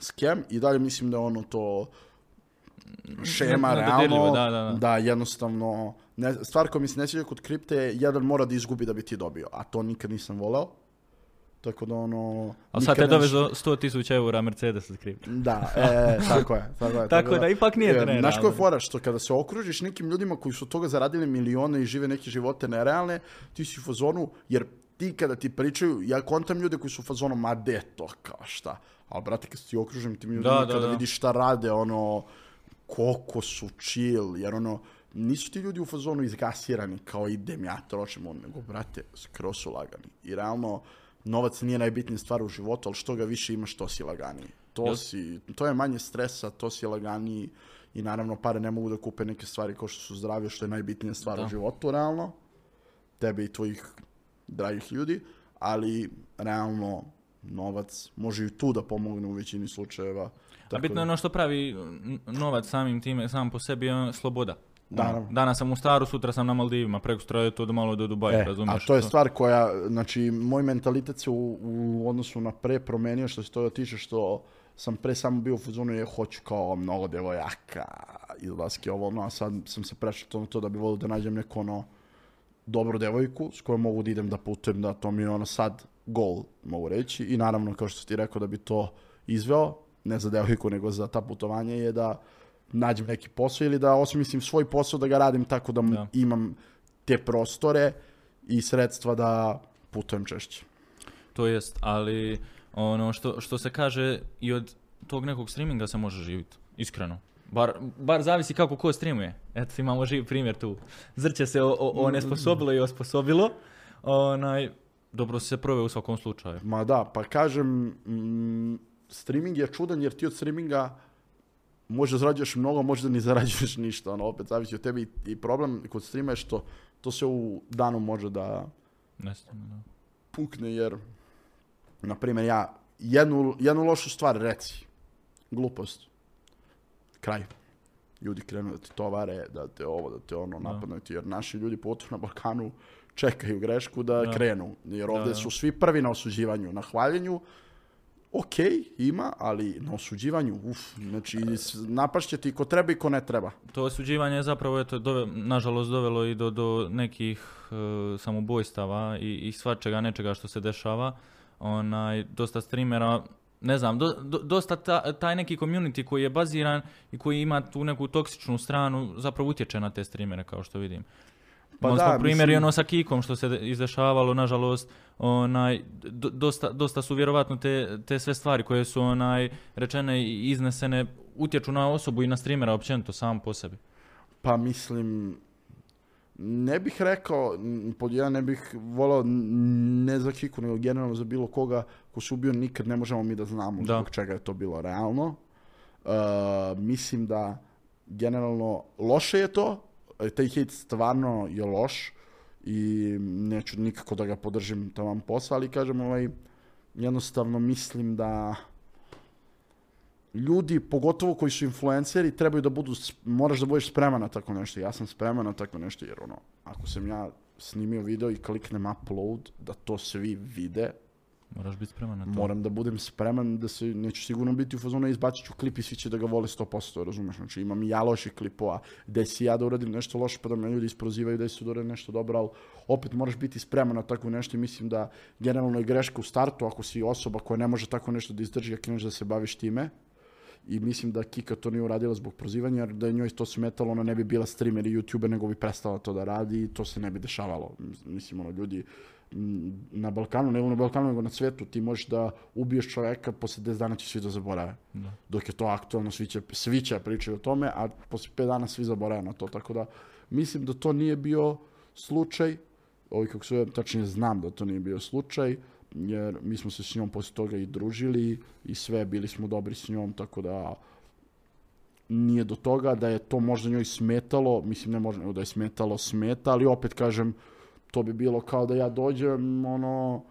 skem i dalje mislim da je ono to šema, realno, da, da, da. jednostavno, ne, stvar koja mi se ne sviđa kod kripte je jedan mora da izgubi da bi ti dobio, a to nikad nisam voleo. Tako da ono... Ali sad te nikad ne dovezo 100 tisuća eura Mercedes skript. Da, e, tako je. Tako, je, Tako da ipak nije E, nerealno. Znaš koja je fora? Što kada se okružiš nekim ljudima koji su od toga zaradili milione i žive neke živote nerealne, ti si u fazonu, jer ti kada ti pričaju, ja kontam ljude koji su u fazonu, ma de to, kao šta? Ali, brate, kad ti okružen tim ljudima, Da, da, kada da. vidiš šta rade, ono, koliko su chill, jer ono, nisu ti ljudi u fazonu izgasirani, kao idem ja trošim on, nego, brate, skroz su lagani. I realno, novac nije najbitnija stvar u životu, ali što ga više imaš, to si laganiji. To, Jel- si, to je manje stresa, to si laganiji i naravno pare ne mogu da kupe neke stvari kao što su zdravlje, što je najbitnija stvar Da. u životu, realno. Tebe i tvojih dragih ljudi, ali realno novac može i tu da pomogne u većini slučajeva. A bitno je ono što pravi novac samim time, sam po sebi je sloboda. Naravno. Danas sam u Staru, sutra sam na Maldivima, preko je to do malo do Dubaja, E, razumiješ? a to je stvar koja, znači, moj mentalitet se u, u odnosu na pre promenio što se toga tiče, što sam pre samo bio u fazonu je hoću kao mnogo devojaka, izlaske ovo, ono, a sad sam se prešao na to da bi volio da nađem neku ono dobru devojku s kojom mogu da idem da putujem, da to mi je ono sad gol, mogu reći. I naravno, kao što si ti rekao, da bi to izveo, ne za devojku, nego za ta putovanja, je da nađem neki posao ili da osmislim svoj posao da ga radim tako da, Da. imam te prostore i sredstva da putujem češće. To jest, ali ono što, što se kaže i od tog nekog streaminga se može živjeti, iskreno. Bar, bar zavisi kako ko streamuje. Eto, imamo živ primjer tu. Zrće se onesposobilo i osposobilo. Onaj, dobro se proveo u svakom slučaju. Ma da, pa kažem, mm, streaming je čudan jer ti od streaminga možda zarađuješ mnogo, možda ni zarađuješ ništa, ono, opet zavisi od tebi i, i problem kod streama je što to se u danu može da Nestane, da. pukne jer, na primjer, ja jednu, jednu lošu stvar reci, glupost, kraj. Ljudi krenu da ti tovare, da te ovo, da te ono napadnu ti, jer naši ljudi pogotovo na Balkanu čekaju grešku da, Da. krenu, jer Da, ovdje da. su svi prvi na osuđivanju, na hvaljenju, ok, ima, ali na osuđivanju, uf, znači napašće ti ko treba i ko ne treba. To osuđivanje je zapravo, eto, dove, nažalost, dovelo i do, do nekih e, samobojstava i, i svačega nečega što se dešava. Onaj, dosta streamera, ne znam, do- do- dosta ta- taj neki community koji je baziran i koji ima tu neku toksičnu stranu, zapravo utječe na te streamere, kao što vidim. Pa Pa da, smo primjer i ono sa Kikom što se de- izdešavalo, nažalost, onaj, do- dosta, dosta su vjerovatno te, te sve stvari koje su onaj, rečene i iznesene utječu na osobu i na streamera općenito sam po sebi. Pa mislim, ne bih rekao, pod jedan ne bih volao ne za Kiku, nego generalno za bilo koga ko se ubio, nikad ne možemo mi da znamo Da. zbog čega je to bilo realno. Uh, mislim da generalno loše je to, taj hate stvarno je loš i neću nikako da ga podržim taman posao, ali kažem ovaj, jednostavno mislim da ljudi, pogotovo koji su influenceri, trebaju da budu, moraš da budeš spreman na tako nešto. Ja sam spreman na tako nešto, jer ono, ako sam ja snimio video i kliknem upload, da to svi vide, Moraš biti spreman na to. moram da budem spreman da se, neću sigurno biti u fazonu, izbacit ću klip i svi će da ga vole 100%, razumeš? Znači imam i ja loših klipova, gde si ja da uradim nešto loše pa da me ljudi isprozivaju da su da uradim nešto dobro, ali opet moraš biti spreman na tako nešto i mislim da generalno je greška u startu ako si osoba koja ne može tako nešto da izdrži, a kreneš da se baviš time, i mislim da Kika to nije uradila zbog prozivanja, jer da je njoj to smetalo, ona ne bi bila streamer i youtuber, nego bi prestala to da radi i to se ne bi dešavalo. Mislim, ono, ljudi na Balkanu, ne na Balkanu, nego na svetu, ti možeš da ubiješ čoveka, posle 10 dana će svi da zaborave. Da. Dok je to aktualno, svi će, svi će pričati o tome, a posle 5 dana svi zaborave na to. Tako da, mislim da to nije bio slučaj, ovi kako se, tačnije znam da to nije bio slučaj, jer mi smo se s njom posle toga i družili i sve, bili smo dobri s njom, tako da nije do toga da je to možda njoj smetalo, mislim ne možda da je smetalo, smeta, ali opet kažem, to bi bilo kao da ja dođem, ono,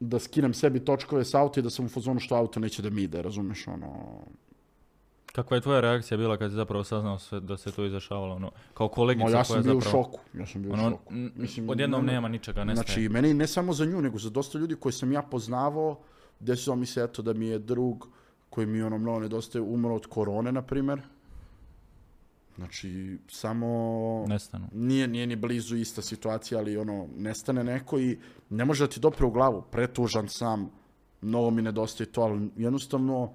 da skinem sebi točkove s auta i da sam u fazonu što auto neće da mi ide, razumeš, ono, Kakva je tvoja reakcija bila kad si zapravo saznao sve, da se to izdešavalo? Ono, kao kolegica Ma, ja koja sam bio u zapravo... šoku, ja sam bio u Ono, šoku. n- Mislim, odjednom nema- nema ničega, nestaje. Znači, meni ne samo za nju, nego za dosta ljudi koje sam ja poznavao, desilo mi se eto da mi je drug koji mi ono mnogo nedostaje umro od korone, na primjer. Znači, samo... Nestanu. Nije, nije ni blizu ista situacija, ali ono, nestane neko i ne može da ti dopre u glavu. Pretužan sam, mnogo mi nedostaje to, ali jednostavno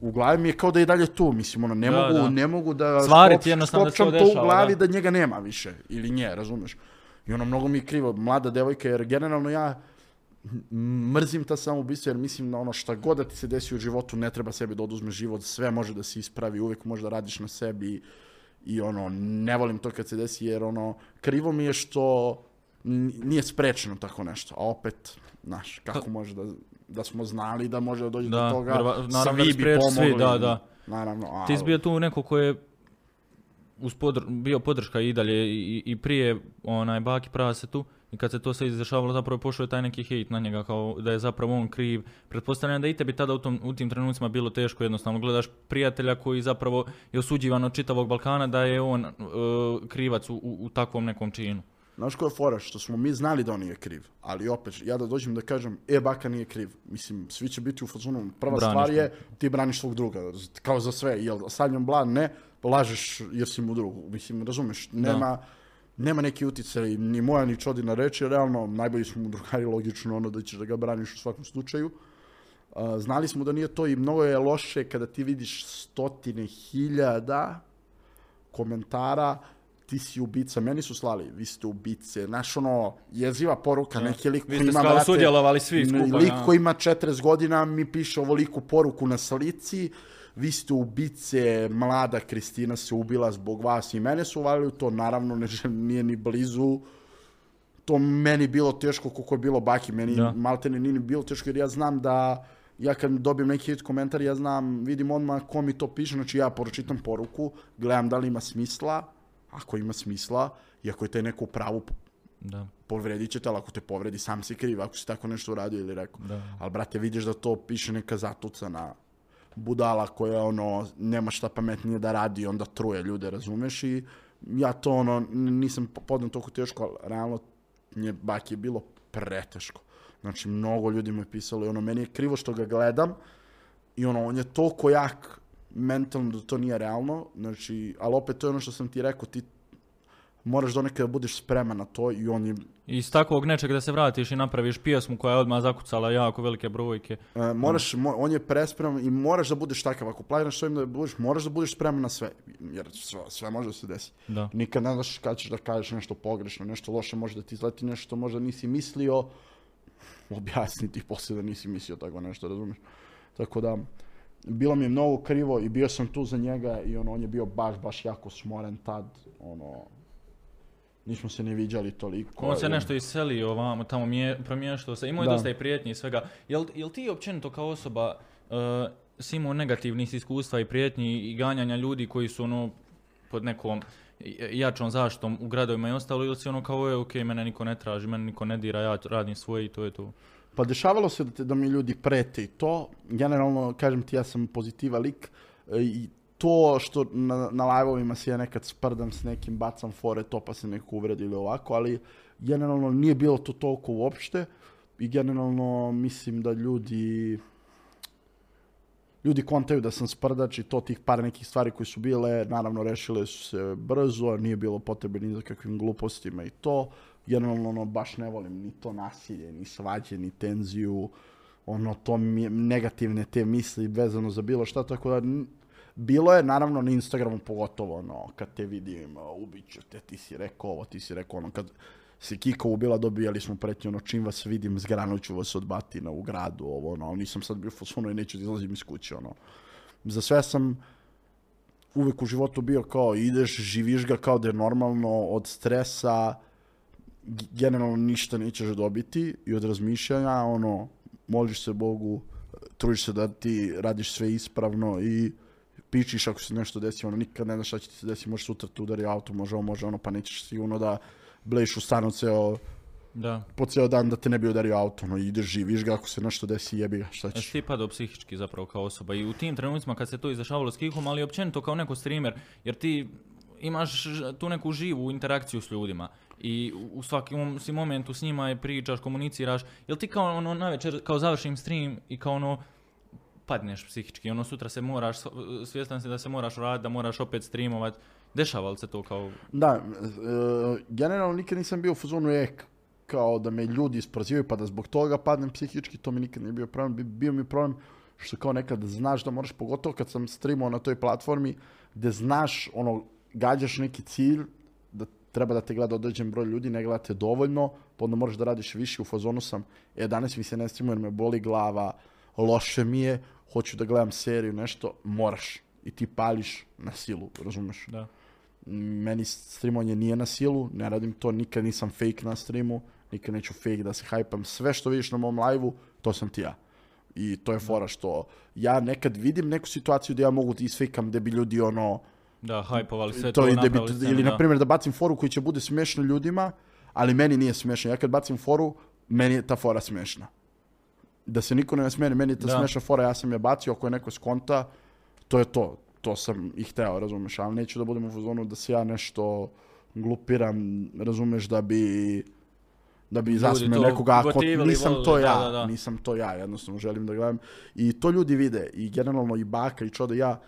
u glavi mi je kao da je dalje tu, mislim, ono, ne, Da, mogu, da. ne mogu da Stvari ti skop- jednostavno da se skopčam to to u dešava, glavi da. da. njega nema više, ili nje, razumeš? I ono, mnogo mi je krivo, mlada devojka, jer generalno ja mrzim ta samoubistva, jer mislim da ono šta god da ti se desi u životu, ne treba sebi da oduzme život, sve može da se ispravi, uvijek možeš da radiš na sebi i ono, ne volim to kad se desi, jer ono, krivo mi je što nije sprečeno tako nešto, a opet, znaš, kako može da, da smo znali da može da dođe Da, do toga, verova- naravno svi bi spreči svi, pomogli, da, da. naravno, a, Ti si bio tu neko ko je uz podr- bio podrška i dalje i, i prije onaj baki prase tu i kad se to sve izdešavalo zapravo pošao je taj neki hejt na njega kao da je zapravo on kriv. Pretpostavljam da i tebi tada u, tom, u tim trenucima bilo teško jednostavno. Gledaš prijatelja koji zapravo je osuđivan od čitavog Balkana da je on uh, krivac u, u, takvom nekom činu. Znaš koja je fora? Što smo mi znali da on nije kriv. Ali opet, ja da dođem da kažem, e, baka nije kriv. Mislim, svi će biti u fazonu. Prva Braniš stvar je, ti braniš svog druga. Kao za sve. Jel, stavljam blan, ne, lažeš jer si mu drugu. Mislim, razumeš, nema, nema neki utjecaj ni moja ni čodina reči. Realno, najbolji smo mu drugari, logično ono da ćeš da ga braniš u svakom slučaju. Znali smo da nije to i mnogo je loše kada ti vidiš stotine hiljada komentara ti si ubica, meni su slali, vi ste ubice, znaš ono, jeziva poruka, Da. neki lik koji ima, brate, sudjelovali svi skupa, lik koji ima 40 godina mi piše ovoliku poruku na slici, vi ste ubice, mlada Kristina se ubila zbog vas i mene su uvalili u to, naravno ne, nije ni blizu, to meni bilo teško koliko je bilo baki, meni Da. maltene nije ni bilo teško jer ja znam da ja kad dobijem neki hit komentar, ja znam, vidim odmah ko mi to piše, znači ja pročitam poruku, gledam da li ima smisla, ako ima smisla, i ako je taj neko u pravu, Da, povredit će te, ali ako te povredi, sam si kriv, ako si tako nešto uradio ili rekao. da. Ali, brate, vidiš da to piše neka zatucana budala koja, ono, nema šta pametnije da radi onda truje ljude, razumeš? I ja to, ono, nisam podnem toliko teško, ali realno nje baki je bilo preteško. Znači, mnogo ljudi mu je pisalo i ono, meni je krivo što ga gledam i ono, on je toliko jak mentalno da to nije realno, znači, ali opet to je ono što sam ti rekao, ti moraš do nekada budeš spreman na to i on je iz takvog nečega da se vratiš i napraviš pjesmu koja je odmah zakucala jako velike brojke. E, moraš, mo- on je prespreman i moraš da budeš takav. Ako planiraš svojim da budeš, moraš da budeš spreman na sve. Jer sve, sve može da se desi. Da. Nikad ne znaš kada ćeš da kažeš nešto pogrešno, nešto loše, može da ti izleti nešto što možda nisi mislio. Objasni ti poslije da nisi mislio tako nešto, razumiješ? Tako da, bilo mi je mnogo krivo i bio sam tu za njega i ono, on je bio baš, baš jako smoren tad. Ono, nismo se ni viđali toliko. On se nešto iselio ovamo, tamo mije, promještao se, imao je dosta i prijetnji i svega. Jel, jel ti općenito kao osoba uh, si imao negativnih iskustva i prijetnji i ganjanja ljudi koji su ono pod nekom jačom zaštitom u gradovima i ostalo ili si ono kao je ok, mene niko ne traži, mene niko ne dira, ja radim svoje i to je to. Pa dešavalo se da, te, da mi ljudi prete i to. Generalno, kažem ti, ja sam pozitiva lik e, i to što na, na live-ovima se ja nekad sprdam s nekim, bacam fore, to pa se neko uvredi ili ovako, ali generalno nije bilo to toliko uopšte i generalno mislim da ljudi ljudi kontaju da sam sprdač i to tih par nekih stvari koje su bile, naravno rešile su se brzo, nije bilo potrebe ni za kakvim glupostima i to. Generalno, ono, baš ne volim ni to nasilje, ni svađe, ni tenziju, ono, to mi negativne te misli vezano za bilo šta, tako da bilo je, naravno, na Instagramu pogotovo, ono, kad te vidim, ubiću te, ti si rekao ovo, ti si rekao ono, kad se Kika ubila, dobijali smo pretnje, ono, čim vas vidim, zgranut ću vas od batina u gradu, ovo, ono, nisam sad bio fosfono i neću da izlazim iz kuće, ono. Za sve sam uvek u životu bio kao, ideš, živiš ga kao da je normalno, od stresa, generalno ništa nećeš dobiti i od razmišljanja, ono, moliš se Bogu, trudiš se da ti radiš sve ispravno i pičiš ako se nešto desi, ono, nikad ne znaš šta će ti se desiti, može sutra te udari auto, može ovo, može ono, pa nećeš sigurno da blejiš u stanu ceo, Da. po ceo dan da te ne bi udario auto, no ideš, živiš ga, ako se nešto desi, jebi ga, šta ćeš. ti padao psihički zapravo kao osoba i u tim trenucima kad se to izdešavalo s Kihom, ali općenito kao neko streamer, jer ti imaš tu neku živu interakciju s ljudima i u- u svakom si momentu s njima je pričaš, komuniciraš, jel ti kao ono navečer, kao završim stream i kao ono padneš psihički, ono sutra se moraš, svjestan si da se moraš raditi, da moraš opet streamovat, Dešava li se to kao... Da, e, generalno nikad nisam bio u fazonu ek, kao da me ljudi isprozivaju pa da zbog toga padnem psihički, to mi nikad nije bio problem. Bi- Bio mi problem što kao nekad znaš da moraš, pogotovo kad sam streamao na toj platformi, gde znaš, ono, gađaš neki cilj, da treba da te gleda određen broj ljudi, ne gledate dovoljno, pa onda moraš da radiš više, u fazonu sam, e, danas mi se ne streamuje jer me boli glava, loše mi je, hoću da gledam seriju, nešto, moraš. I ti pališ na silu, razumeš? Da. meni streamovanje nije na silu, ne radim to, nikad nisam fake na streamu, nikad neću fake da se hajpam, sve što vidiš na mom live-u, to sam ti ja. I to je fora što ja nekad vidim neku situaciju gdje ja mogu da isfejkam gdje bi ljudi ono, Da, hajpovali sve to, to bi, ili da. na primjer da bacim foru koji će bude smiješno ljudima, ali meni nije smiješno. Ja kad bacim foru, meni je ta fora smiješna. Da se niko ne smijeni, meni je ta Da. smiješna fora, ja sam je bacio, ako je neko skonta, to je to. To sam i hteo, razumeš, ali neću da budem u fazonu da se ja nešto glupiram, razumeš, da bi da bi zasmeo nekoga, ako nisam to ja, da, da. nisam to ja, jednostavno želim da gledam. I to ljudi vide, i generalno i Baka i Čoda, ja,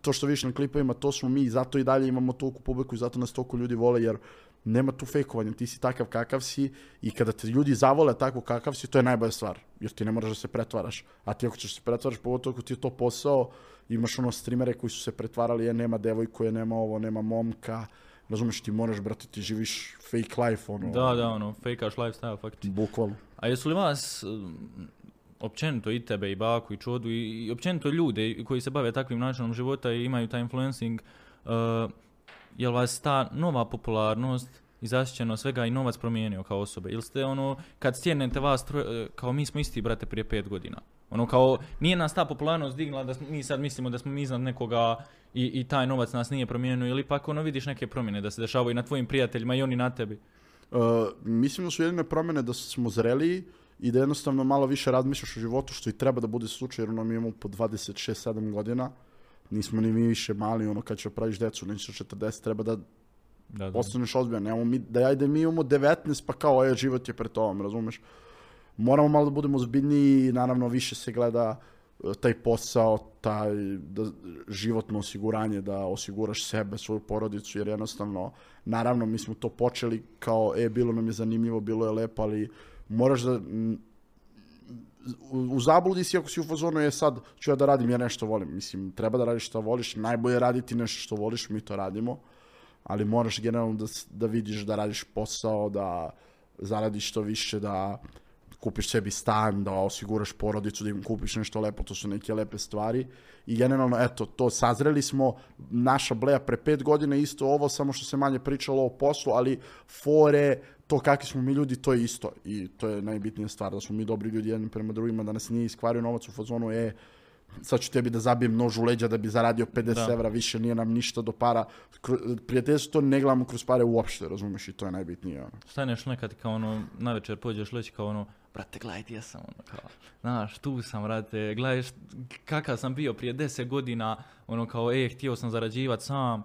to što vidiš na klipovima, to smo mi, zato i dalje imamo toliku publiku i zato nas toliko ljudi vole, jer nema tu fejkovanja, ti si takav kakav si i kada te ljudi zavole tako kakav si, to je najbolja stvar, jer ti ne moraš da se pretvaraš, a ti ako ćeš se pretvaraš, pogotovo ako ti je to posao, imaš ono streamere koji su se pretvarali, je nema devojku, je nema ovo, nema momka, razumeš, ti moraš, brate, ti živiš fake life, ono, Da, da, ono, fejkaš lifestyle, faktički. bukvalno. A jesu li vas, um, općenito i tebe, i Baku, i Čodu, i, i općenito ljude koji se bave takvim načinom života i imaju taj influencing, uh, jel vas ta nova popularnost i zasićeno svega i novac promijenio kao osobe? Ili ste ono, kad stjenete vas, troje, kao mi smo isti, brate, prije pet godina? Ono kao, nije nas ta popularnost dignula da smo- mi sad mislimo da smo mi iznad nekoga i, i taj novac nas nije promijenio ili ipak ono vidiš neke promjene da se dešavaju i na tvojim prijateljima i oni na tebi. Uh, mislim da su jedine promjene da smo zreliji i da jednostavno malo više razmišljaš o životu, što i treba da bude slučaj, jer ono mi imamo po 26-7 godina, nismo ni mi više mali, ono kad će praviš decu, neće 40, treba da Da, da. postaneš ozbiljan, nemamo mi, da ajde mi imamo 19, pa kao, je, život je pred tobom, razumeš? Moramo malo da budemo ozbiljniji i naravno više se gleda e, taj posao, taj da, životno osiguranje, da osiguraš sebe, svoju porodicu, jer jednostavno, naravno, mi smo to počeli kao, e, bilo nam je zanimljivo, bilo je lepo, ali moraš da, u, zabludi si ako si u fazonu je sad ću ja da radim, ja nešto volim. Mislim, treba da radiš što voliš, najbolje je raditi nešto što voliš, mi to radimo, ali moraš generalno da, da vidiš da radiš posao, da zaradiš što više, da kupiš sebi stan, da osiguraš porodicu, da im kupiš nešto lepo, to su neke lepe stvari. I generalno, eto, to sazreli smo, naša bleja pre pet godina isto ovo, samo što se manje pričalo o poslu, ali fore, to kakvi smo mi ljudi, to je isto. I to je najbitnija stvar, da smo mi dobri ljudi jedni prema drugima, da nas nije iskvario novac u fazonu, e, sad ću tebi da zabijem nož u leđa da bi zaradio 50 Da. evra, više nije nam ništa do para. Prijateljstvo to ne gledamo kroz pare uopšte, razumeš, i to je najbitnije. Ono. staneš nekad kao ono, na večer pođeš leći kao ono, brate, gledaj gdje sam, ono, kao, znaš, tu sam, brate, gledaj kakav sam bio prije deset godina, ono, kao, e, htio sam zarađivat sam,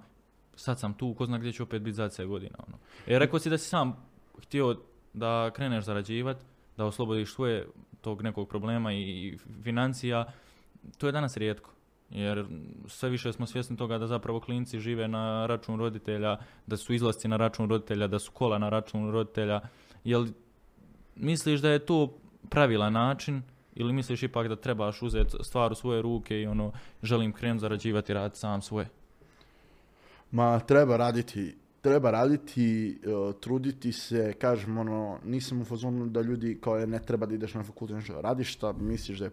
sad sam tu, ko zna gdje ću opet biti za 10 godina, ono. E, rekao si da si sam htio da kreneš zarađivat, da oslobodiš svoje tog nekog problema i, financija, to je danas rijetko. Jer sve više smo svjesni toga da zapravo klinci žive na račun roditelja, da su izlasci na račun roditelja, da su kola na račun roditelja. Jel misliš da je to pravilan način ili misliš ipak da trebaš uzeti stvar u svoje ruke i ono želim krenuti zarađivati raditi sam svoje? Ma treba raditi, treba raditi, uh, truditi se, kažem ono, nisam u fazonu da ljudi kao je ne treba da ideš na fakultet, nešto, radiš šta misliš da je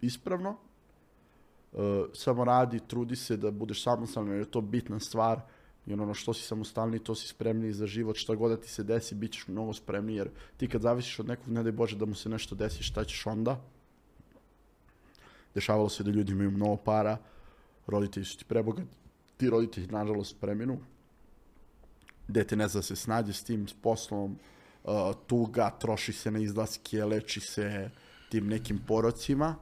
ispravno, uh, samo radi, trudi se da budeš samostalan jer je to bitna stvar, jer ono što si samostalniji, to si spremniji za život, šta god da ti se desi, bit ćeš mnogo spremniji, jer ti kad zavisiš od nekog, ne daj Bože da mu se nešto desi, šta ćeš onda? Dešavalo se da ljudi imaju mnogo para, roditelji su ti prebogati, ti roditelji nažalost preminu, dete ne zna se snađe s tim, poslom, uh, tuga, troši se na izlaske, leči se tim nekim porocima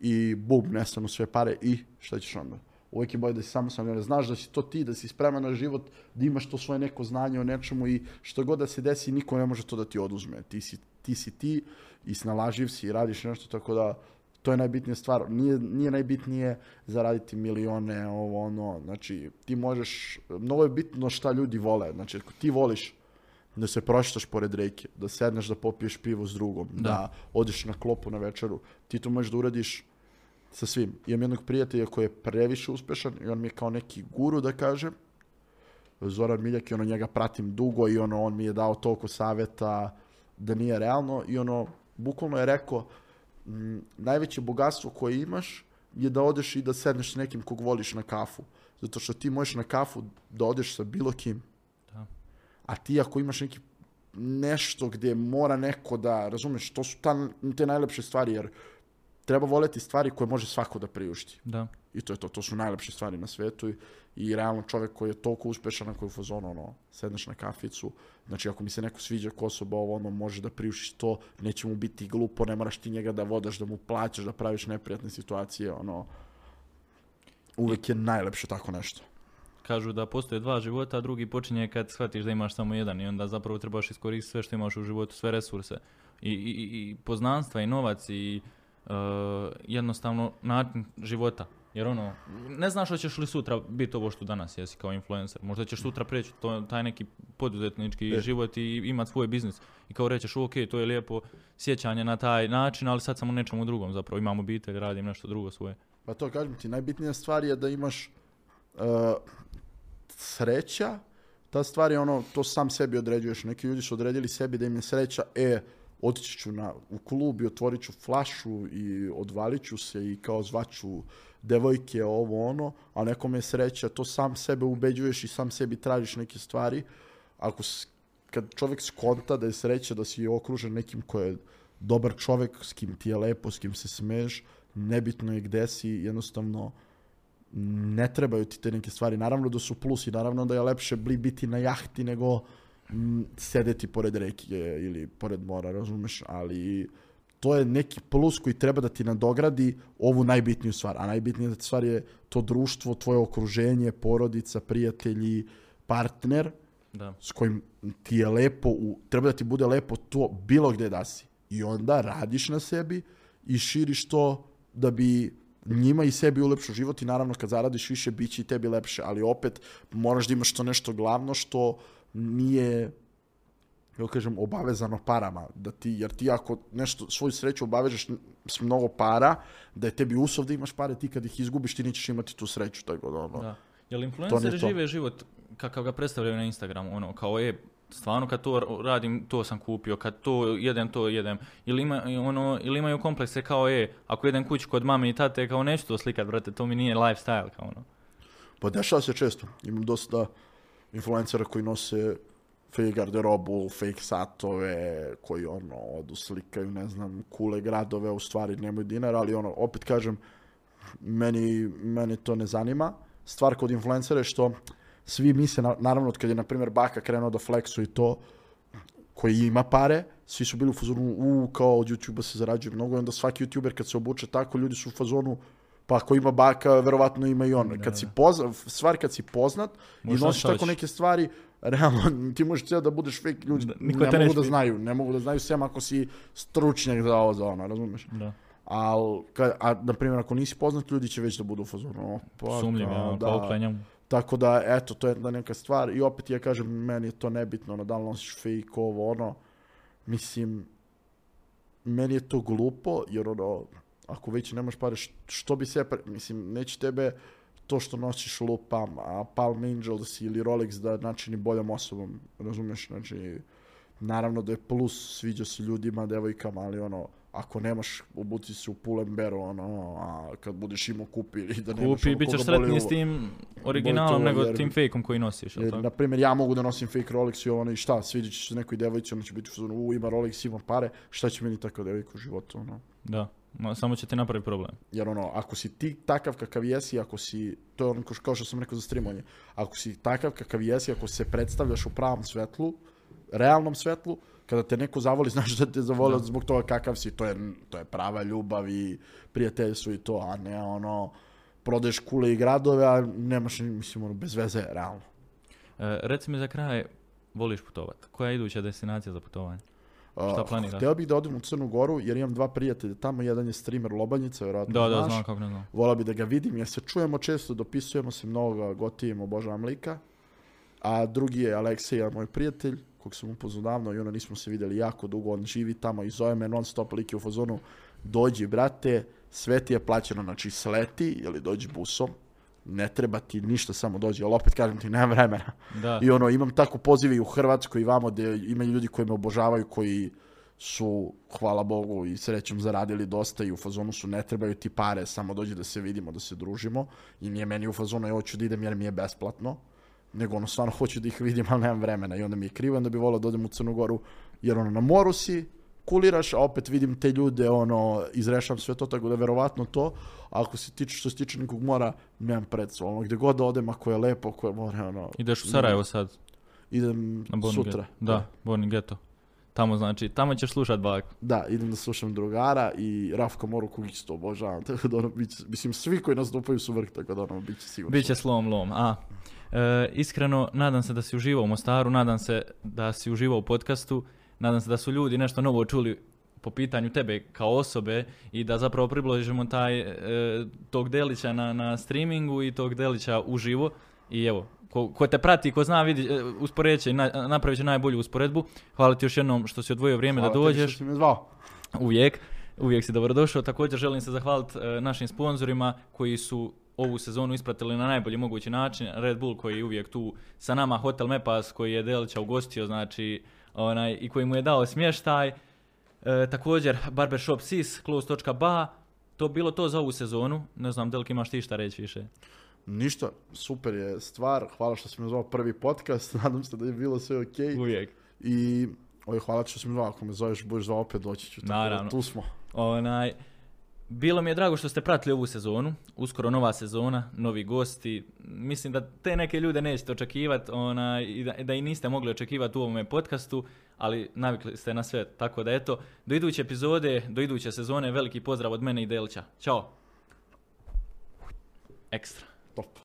i bum, nestanu sve pare i šta ćeš onda? Uvijek je bolje da si samostalan, jer znaš da si to ti, da si spreman na život, da imaš to svoje neko znanje o nečemu i što god da se desi, niko ne može to da ti oduzme. Ti si ti, si ti i snalaživ si i radiš nešto, tako da To je najbitnija stvar. Nije, nije najbitnije zaraditi milione, ovo ono. Znači, ti možeš, mnogo je bitno šta ljudi vole. Znači, ako ti voliš da se proštaš pored reke, da sedneš da popiješ pivo s drugom, da, Da. odeš na klopu na večeru, ti to možeš da uradiš sa svim. Imam jednog prijatelja koji je previše uspešan i on mi je kao neki guru, da kažem, Zoran Miljak i ono njega pratim dugo i ono on mi je dao toliko saveta da nije realno i ono bukvalno je rekao m, najveće bogatstvo koje imaš je da odeš i da sedneš s nekim kog voliš na kafu. Zato što ti možeš na kafu da odeš sa bilo kim. Da. A ti ako imaš neki nešto gdje mora neko da, razumeš, to su ta, te najlepše stvari, jer treba voleti stvari koje može svako da priušti. Da. I to je to, to su najlepše stvari na svetu i, i realno čovjek koji je toliko uspešan, koji je u fazonu, ono, sedneš na kaficu, znači ako mi se neko sviđa ko osoba, ovo ono, može da priušiš to, neće mu biti glupo, ne moraš ti njega da vodaš, da mu plaćaš, da praviš neprijatne situacije, ono, uvek je najlepše tako nešto. Kažu da postoje dva života, a drugi počinje kad shvatiš da imaš samo jedan i onda zapravo trebaš iskoristiti sve što imaš u životu, sve resurse. I, i- i poznanstva i novac i e, jednostavno način života. Jer ono, ne znaš hoćeš li sutra biti ovo što danas jesi kao influencer. Možda ćeš sutra preći to, taj neki poduzetnički E. život i imati svoj biznis. I kao rećeš, ok, to je lijepo sjećanje na taj način, ali sad sam u nečemu drugom zapravo. Imam obitelj, radim nešto drugo svoje. Pa to kažem ti, najbitnija stvar je da imaš uh, sreća, ta stvar je ono, to sam sebi određuješ. Neki ljudi su odredili sebi da im je sreća, e, otići ću na, u klub i otvorit ću flašu i odvalit ću se i kao zvaću devojke, ovo ono, a nekom je sreća, to sam sebe ubeđuješ i sam sebi tražiš neke stvari. Ako, kad čovjek skonta da je sreća da si okružen nekim ko je dobar čovjek, s kim ti je lepo, s kim se smeješ, nebitno je gde si, jednostavno ne trebaju ti te neke stvari. Naravno da su plusi, naravno da je lepše biti na jahti nego sedeti pored reke ili pored mora, razumeš, ali to je neki plus koji treba da ti nadogradi ovu najbitniju stvar. A najbitnija stvar je to društvo, tvoje okruženje, porodica, prijatelji, partner Da. s kojim ti je lepo, u, treba da ti bude lepo to bilo gde da si. I onda radiš na sebi i širiš to da bi njima i sebi ulepšao život i naravno kad zaradiš više bit će i tebi lepše, ali opet moraš da imaš to nešto glavno što nije kako kažem, obavezano parama, da ti, jer ti ako nešto, svoju sreću obavežeš s mnogo para, da je tebi uslov da imaš pare, ti kad ih izgubiš, ti nećeš imati tu sreću, tako da, ono, Da. Jel influenceri to. žive život kakav ga predstavljaju na Instagramu, ono, kao je, stvarno kad to radim, to sam kupio, kad to jedem, to jedem. Ili, ima, ono, ili imaju komplekse kao je, ako jedem kući kod mame i tate, kao neću to slikat, brate, to mi nije lifestyle, kao ono. Pa dešava se često. Imam dosta influencera koji nose fake garderobu, fake satove, koji ono, odu slikaju, ne znam, kule gradove, u stvari nemaju dinara, ali ono, opet kažem, meni, meni to ne zanima. Stvar kod influencera je što svi misle, na- naravno, od kad je, na primjer, Baka krenuo da flexu i to, koji ima pare, svi su bili u fazonu, u, kao od YouTube-a se zarađuje mnogo, i onda svaki YouTuber kad se obuče tako, ljudi su u fazonu, pa ako ima baka, verovatno ima i on. kad si poznat, stvar kad si poznat Možeš i nosiš tako neke stvari, realno ti možeš cijel da budeš fake, ljudi Da, ne te mogu da znaju, ne mogu da znaju sem ako si stručnjak za ovo, za ono, razumeš? Da. Al, ka, a, na primjer, ako nisi poznat, ljudi će već da budu u fazonu, pa, Sumnjiv, kao, ja, da, tako da, eto, to je jedna neka stvar. I opet ja kažem, meni je to nebitno, ono, da li nosiš fake, ovo, ono. Mislim, meni je to glupo, jer ono, ako već nemaš pare, što bi se, mislim, neće tebe to što nosiš lupam, a Palm Angels ili Rolex da načini boljom osobom, razumeš, znači, naravno da je plus, sviđa se ljudima, devojkama, ali ono, ako nemaš, obuci se u Pull&Bearu, ono, a kad budeš imao kupi i da nemaš Kupi, ono bit ćeš sretniji s tim originalom nego jer- tim fejkom koji nosiš, jel tako? na primjer, ja mogu da nosim fake Rolex i ono i šta, svidjet će se nekoj devojci, ona će biti u ima Rolex, ima pare, šta će meni takva devojka u životu, ono. Da, no, samo će ti napraviti problem. Jer ono, ako si ti takav kakav jesi, ako si, to je ono kao što sam rekao za streamovanje, ako si takav kakav jesi, ako se predstavljaš u pravom svetlu, realnom svetlu, kada te neko zavoli, znaš da te zavoli Da. zbog toga kakav si, to je, to je prava ljubav i prijateljstvo i to, a ne ono, prodaješ kule i gradove, a nemaš, mislim, ono, bez veze, realno. E, reci mi za kraj, voliš putovat. Koja je iduća destinacija za putovanje? Šta planiraš? Hteo bih da odem u Crnu Goru jer imam dva prijatelja tamo, jedan je streamer Lobanjica, vjerojatno Da, da, znaš. znam kako ne znam. Volao bi da ga vidim jer se čujemo često, dopisujemo se mnogo, ga gotivim, obožavam lika. A drugi je Aleksej, moj prijatelj, kog sam upoznao davno i ono nismo se vidjeli jako dugo, on živi tamo i zove me non stop lik je u fazonu, dođi brate, sve ti je plaćeno, znači sleti ili dođi busom, ne treba ti ništa, samo dođi, ali opet kažem ti, nemam vremena. Da. I ono, imam tako pozive i u Hrvatskoj i vamo gdje imaju ljudi koji me obožavaju, koji su, hvala Bogu i srećom, zaradili dosta i u fazonu su ne trebaju ti pare, samo dođi da se vidimo, da se družimo. I nije meni u fazonu, ja hoću da idem jer mi je besplatno, nego ono, stvarno hoću da ih vidim, ali nemam vremena. I onda mi je krivo, onda bi volio da odem u Crnu Goru, jer ono, na moru si, kuliraš, a opet vidim te ljude, ono, izrešam sve to, tako da verovatno to, ako se tiče, što se tiče nekog mora, nemam predstavu, ono, gdje god da odem, ako je lepo, ako je more, ono... Ideš u Sarajevo sad, Idem na sutra. Da, Borni Ghetto. Tamo znači, tamo ćeš slušat bak. Da, idem da slušam drugara i Rafka Moru kog isto obožavam, tako da ono, bit će- mislim, svi koji nastupaju su vrh, tako da ono, bit će sigurno. Biće slom lom, a. E, iskreno, nadam se da si uživao u Mostaru, nadam se da si uživao u podcastu, nadam se da su ljudi nešto novo čuli po pitanju tebe kao osobe i da zapravo približimo taj e, tog delića na, na streamingu i tog delića uživo i evo, ko, ko te prati, ko zna, vidi, e, usporedit će, i na, napravit će najbolju usporedbu. Hvala ti još jednom što si odvojio vrijeme Hvala da što dođeš. si me zvao. Uvijek, uvijek si dobrodošao. Također želim se zahvaliti e, našim sponzorima koji su ovu sezonu ispratili na najbolji mogući način. Red Bull koji je uvijek tu sa nama, Hotel Mepas koji je Delića ugostio, znači, onaj, i koji mu je dao smještaj. E, također Barbershop Sis, close.ba, to bilo to za ovu sezonu. Ne znam, Delk imaš ti šta reći više? Ništa, super je stvar, hvala što si me zvao prvi podcast, nadam se da je bilo sve okej. Uvijek. I oj, hvala ti što si me zvao, ako me zoveš, budeš zvao opet, doći ću. Tako da Naravno. tu smo. Onaj, bilo mi je drago što ste pratili ovu sezonu, uskoro nova sezona, novi gosti. Mislim da te neke ljude nećete očekivati onaj, i da, da i niste mogli očekivati u ovome podcastu, ali navikli ste na sve, tako da eto, do iduće epizode, do iduće sezone, veliki pozdrav od mene i Delća. Ćao! Ekstra. Top.